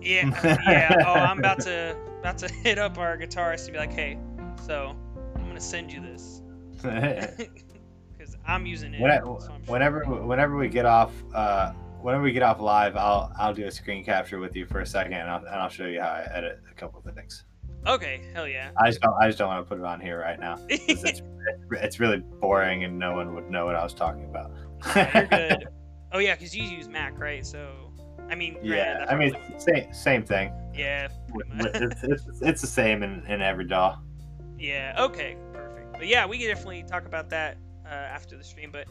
yeah, yeah. Oh, I'm about to about to hit up our guitarist to be like, hey, so I'm gonna send you this I'm using it. When- so sure- whenever whenever we get off uh whenever we get off live i'll i'll do a screen capture with you for a second and i'll, and I'll show you how i edit a couple of things Okay, hell yeah. i just don't i just don't want to put it on here right now. it's, it's really boring and no one would know what i was talking about You're good. Oh yeah, because you use Mac, right? So, I mean, yeah i mean same same thing yeah, it's, it's, it's the same in, in every DAW. Yeah. Okay. Perfect. But yeah, we can definitely talk about that uh, after the stream. But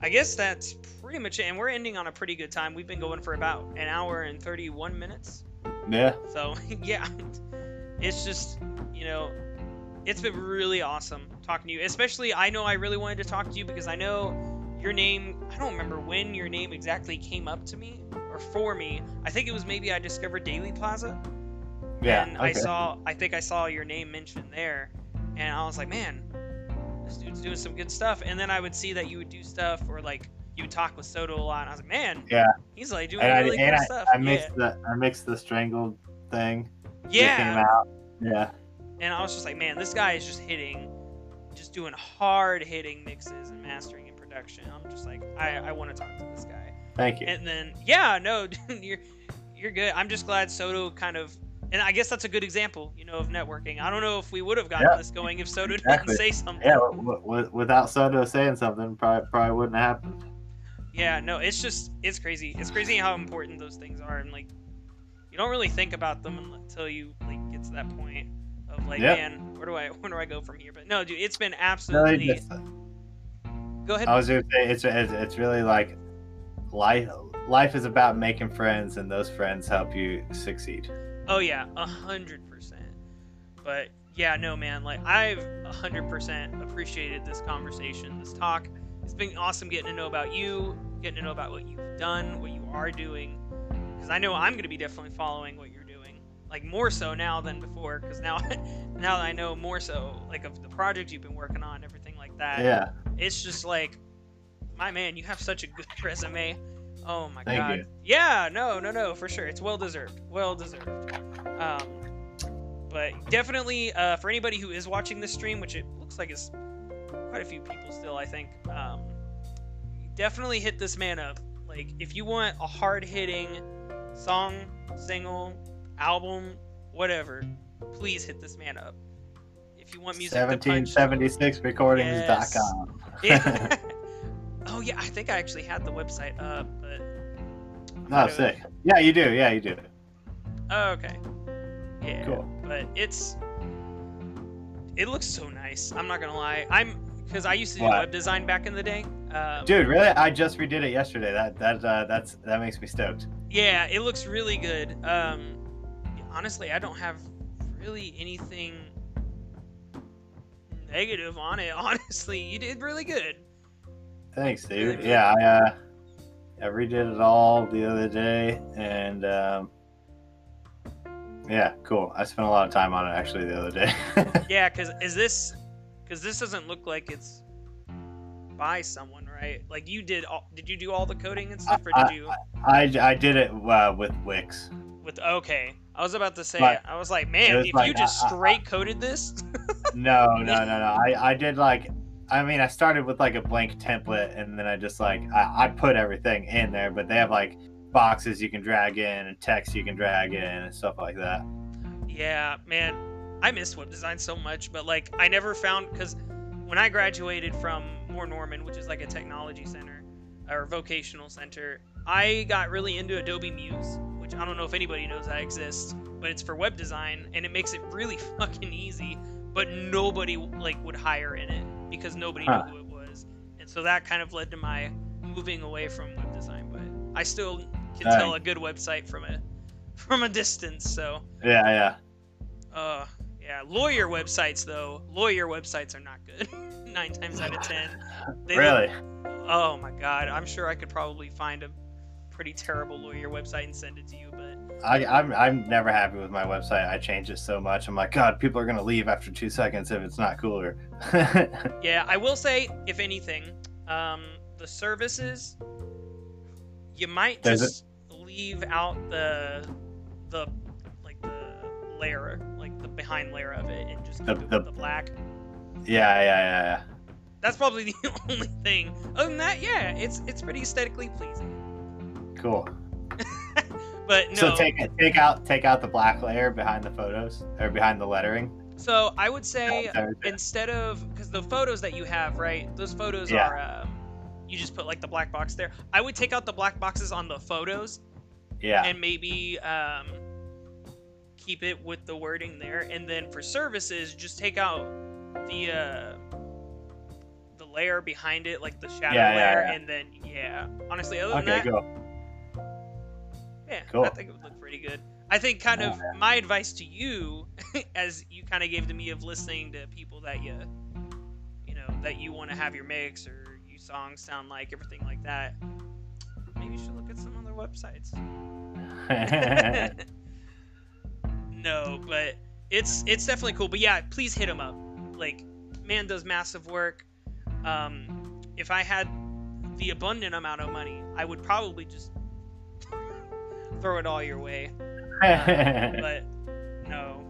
I guess that's pretty much it. And we're ending on a pretty good time. We've been going for about an hour and 31 minutes. yeah So yeah, it's just you know, it's been really awesome talking to you. Especially, I know I really wanted to talk to you because I know your name. I don't remember when your name exactly came up to me or for me. I think it was maybe I discovered Daily Plaza yeah and I saw I think I saw your name mentioned there and I was like, man, this dude's doing some good stuff. And then I would see that you would do stuff or like you would talk with Soto a lot and I was like, man, Yeah. he's like doing and, I, really and cool I, stuff. I mixed the i mixed the strangled thing yeah. yeah. yeah And I was just like, man, this guy is just hitting just doing hard hitting mixes and mastering and production. I'm just like, I, I want to talk to this guy. thank you And then yeah, no, dude, you're you're good. I'm just glad Soto kind of and I guess that's a good example, you know, of networking. I don't know if we would have gotten Yeah. this going if Soto Exactly. didn't say something. yeah w- w- without soto saying something probably probably wouldn't have happened Yeah, no, it's just it's crazy. It's crazy how important those things are, and like you don't really think about them until you like get to that point of like, Yeah. man, where do I where do I go from here? But no, dude, it's been absolutely. Go ahead. I was gonna say it's it's, it's really like life life is about making friends and those friends help you succeed. Oh yeah, a hundred percent. But yeah, no man, like I've a hundred percent appreciated this conversation, this talk. It's been awesome getting to know about you, getting to know about what you've done, what you are doing. Because I know I'm gonna be definitely following what you're doing, like more so now than before. Because now, now that I know more so, like of the project you've been working on, everything like that. Yeah, It's just like, my man, you have such a good resume. Oh my Thank god. you. Yeah, no, no, no, for sure. It's well deserved. Well deserved. Um, but definitely, uh, for anybody who is watching this stream, which it looks like is quite a few people still, I think. Um, definitely hit this man up. Like, if you want a hard hitting song, single, album, whatever, please hit this man up. If you want music to punch, 1776recordings.com. yeah. oh yeah, I think I actually had the website up, but no, sick. Yeah, you do. Yeah, you do. oh, okay. Yeah. Cool. But it's it looks so nice. I'm not gonna lie. I'm because I used to do What? web design back in the day. Um, Dude, really? I just redid it yesterday. That that uh, that's that makes me stoked. Yeah, it looks really good. Um, honestly, I don't have really anything negative on it. Honestly, you did really good. Thanks, dude. Yeah, I uh, I redid it all the other day, and um, yeah, cool. I spent a lot of time on it actually the other day. Yeah, because is this because this doesn't look like it's by someone, right? Like you did. All, did you do all the coding and stuff, or did you I, I did it uh, with Wix. with? Okay, I was about to say. I was like, man, was if like, you just uh, straight coded this, No, no, no, no. I, I did like, I mean, I started with like a blank template, and then I just like I, I put everything in there. But they have like boxes you can drag in and text you can drag in and stuff like that. Yeah, man, I miss web design so much, but like I never found because when I graduated from Moore Norman, which is like a technology center or vocational center, I got really into Adobe Muse, which I don't know if anybody knows that exists, but it's for web design and it makes it really fucking easy, but nobody like would hire in it because nobody Huh. knew who it was. And so that kind of led to my moving away from web design, but I still can tell Dang. a good website from a from a distance, so Yeah, yeah. uh, Yeah, lawyer websites though. Lawyer websites are not good. Nine times out of ten. They look- really? oh my god, I'm sure I could probably find a pretty terrible lawyer website and send it to you, I, I'm I'm never happy with my website. I change it so much. I'm like, God, people are gonna leave after two seconds if it's not cooler. yeah, I will say, if anything, um, the services you might There's just leave out the the like the layer, like the behind layer of it, and just The- it the- the black. yeah, yeah, yeah, yeah. That's probably the only thing. Other than that, yeah, it's it's pretty aesthetically pleasing. Cool. But no, So take take out take out the black layer behind the photos or behind the lettering. so I would say instead of because the photos that you have, right? Those photos Yeah. are um, you just put like the black box there. I would take out the black boxes on the photos Yeah. and maybe um, keep it with the wording there. And then for services, just take out the uh, the layer behind it, like the shadow Yeah, yeah, layer, yeah. and then yeah. Honestly, other than Okay, that, go. Yeah, Cool. I think it would look pretty good. I think kind Oh, of my advice to you, as you kind of gave to me of listening to people that you, you know, that you want to have your mix or you songs sound like everything like that. Maybe you should look at some other websites. no, but it's it's definitely cool. But yeah, please hit him up. Like, man does massive work. Um, if I had the abundant amount of money, I would probably just throw it all your way. Um, but no,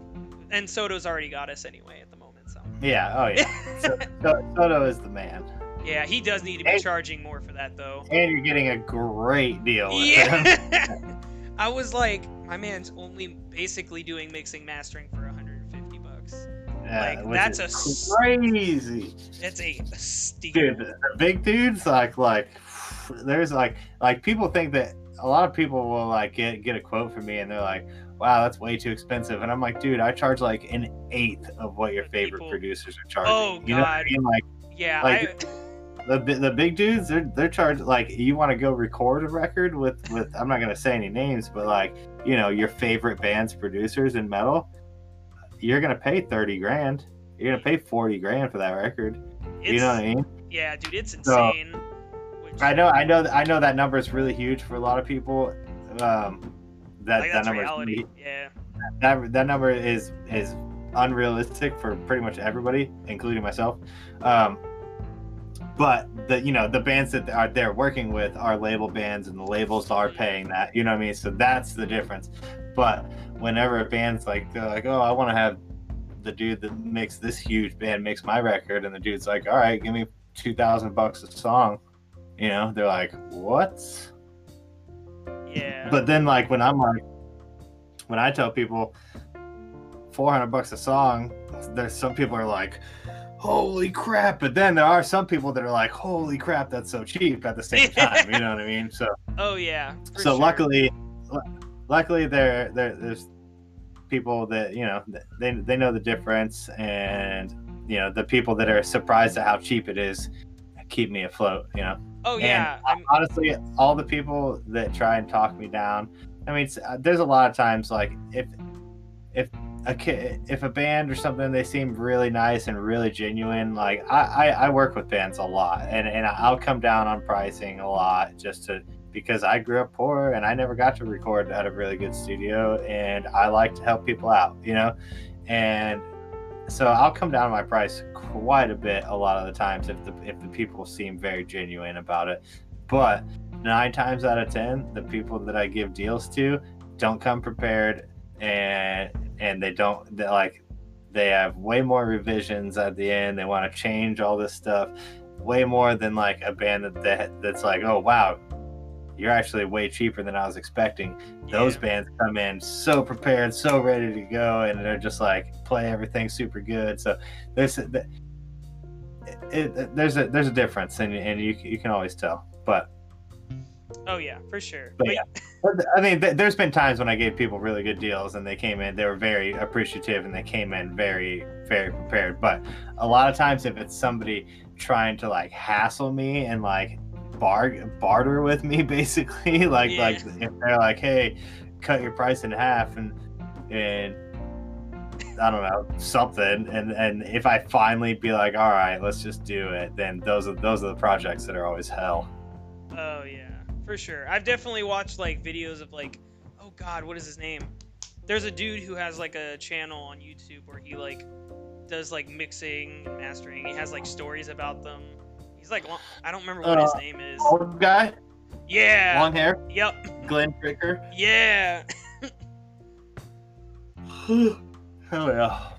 and Soto's already got us anyway at the moment. So yeah. Oh yeah. So, so, Soto is the man, yeah, he does need to be Hey. charging more for that though. and you're getting a great deal. Yeah. I was like, my man's only basically doing mixing mastering for 150 bucks. Yeah, Like, that's a crazy. That's a steep. Dude, the big dudes like like there's like like people think that a lot of people will like get get a quote from me and they're like, wow, that's way too expensive. And I'm like, dude, I charge like an eighth of what your favorite people- producers are oh, charging. Oh, You know what I God. mean? Like Yeah, like, I, the the big dudes, they're they're charged like you want to go record a record with with I'm not gonna say any names, but like you know your favorite band's producers in metal, you're gonna pay thirty grand. You're gonna pay forty grand for that record. it's, you know what I mean? yeah, dude, it's insane. which, I know, I know, I know that number is really huge for a lot of people. Um, that like, that number Yeah, that that number is is unrealistic for pretty much everybody, including myself. Um, but the you know the bands that are they're working with are label bands, and the labels are paying that. You know what I mean? So that's the difference. But whenever a band's like they're like, oh, I want to have the dude that makes this huge band makes my record, and the dude's like, all right, give me two thousand bucks a song. You know, they're like, what? yeah. But then, like, when I'm like, when I tell people 400 bucks a song, there's some people are like, holy crap. But then there are some people that are like, holy crap, that's so cheap at the same time. you know what I mean? So, oh yeah. so sure. luckily, luckily there, there, there's people that, you know, they, they know the difference. And, you know, the people that are surprised at how cheap it is keep me afloat, you know? Oh And yeah. I'm, honestly, all the people that try and talk me down. I mean, uh, there's a lot of times like if if a ki- if a band or something they seem really nice and really genuine. Like I, I, I work with bands a lot, and and I'll come down on pricing a lot just to because I grew up poor and I never got to record at a really good studio, and I like to help people out, you know, and so I'll come down my price quite a bit a lot of the times if the if the people seem very genuine about it. But nine times out of ten, the people that I give deals to don't come prepared and and they don't they like they have way more revisions at the end. They want to change all this stuff way more than like a band that, that that's like, oh wow, you're actually way cheaper than I was expecting those yeah. bands come in so prepared, so ready to go, and they're just like play everything super good. So there's it, it, there's a there's a difference, and and you you can always tell. But, Oh yeah, for sure. But But- yeah. I mean, th- there's been times when I gave people really good deals, and they came in, they were very appreciative, and they came in very very prepared. But a lot of times, if it's somebody trying to like hassle me and like bar- barter with me, basically, like Yeah. like if they're like, hey, cut your price in half, and and I don't know something, and and if I finally be like, all right, let's just do it, then those are those are the projects that are always hell. Oh yeah, for sure. I've definitely watched like videos of like, oh god, what is his name? There's a dude who has like a channel on YouTube where he like does like mixing, and mastering. He has like stories about them. He's like, lo- I don't remember what his Uh, name is. Old guy, Yeah. long hair, Yep. Glenn Fricker. Yeah. Hell yeah.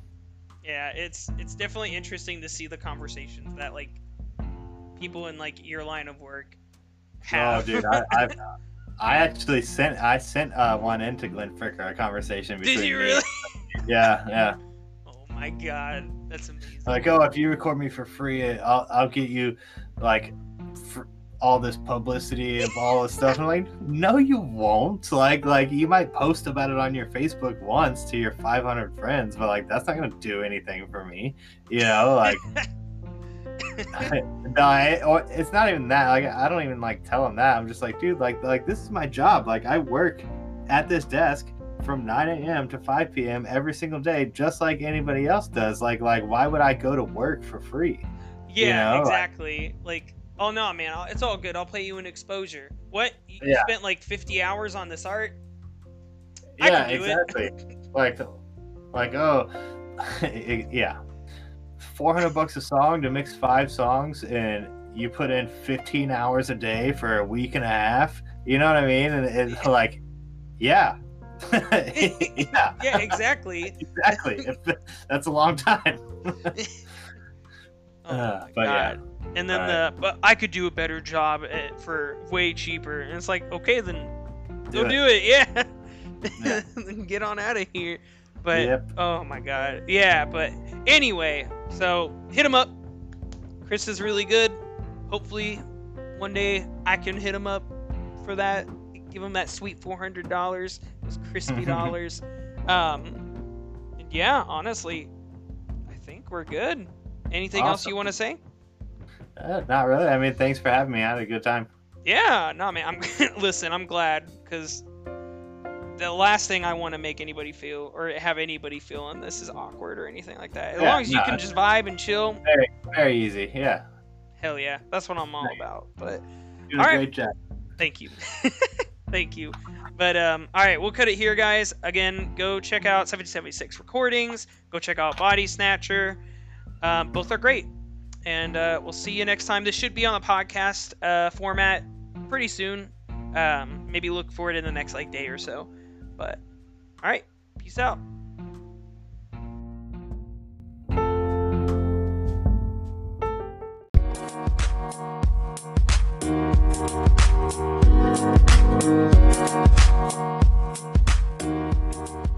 Yeah, it's it's definitely interesting to see the conversations that like people in like your line of work have. Oh, dude, I, I've, I actually sent I sent uh, one into Glenn Fricker, a conversation between Did you me- really? Yeah, yeah. My god, that's amazing. Like, oh, if you record me for free, I'll I'll get you like all this publicity of all this stuff. I'm like, no, you won't. Like, like you might post about it on your Facebook once to your 500 friends, but like that's not gonna do anything for me. You know, like. no, I, or it's not even that. Like, I don't even like tell them that. I'm just like, dude, like, like this is my job. Like, I work at this desk from 9 a.m. to 5 p.m. every single day, just like anybody else does. Like, like, why would I go to work for free? yeah, know, exactly. Like, oh no, man, it's all good. I'll pay you an exposure. What? You Yeah. spent like 50 hours on this art? I yeah, exactly. it. like, like, oh, yeah, 400 bucks a song to mix five songs, and you put in 15 hours a day for a week and a half. You know what I mean? And it's like, yeah. yeah, yeah, exactly. exactly. That's a long time. Oh Uh, but yeah. And then the but I could do a better job at, for way cheaper. And it's like, okay, then Do go it. do it. Yeah. Yeah. then get on out of here. But Yep. oh my god. Yeah, but anyway, so hit him up. Chris is really good. Hopefully one day I can hit him up for that. Give him that sweet four hundred dollars. Those crispy dollars. Um yeah, honestly, I think we're good. Anything else you want to say? Uh, not really. I mean, thanks for having me. I had a good time. Yeah, no, man. I'm listen. I'm glad because the last thing I want to make anybody feel or have anybody feel in this is awkward or anything like that. As Yeah, long as you no, can just vibe and chill, Very easy. Yeah. hell yeah, that's what I'm all about. But You did a All right. great job. thank you, thank you. But um, all right, we'll cut it here, guys. Again, go check out 776 recordings. Go check out Bodysnatcher. Um, both are great, and uh, we'll see you next time. This should be on the podcast uh, format pretty soon. Um, maybe look for it in the next like day or so. But all right, peace out. Thank you.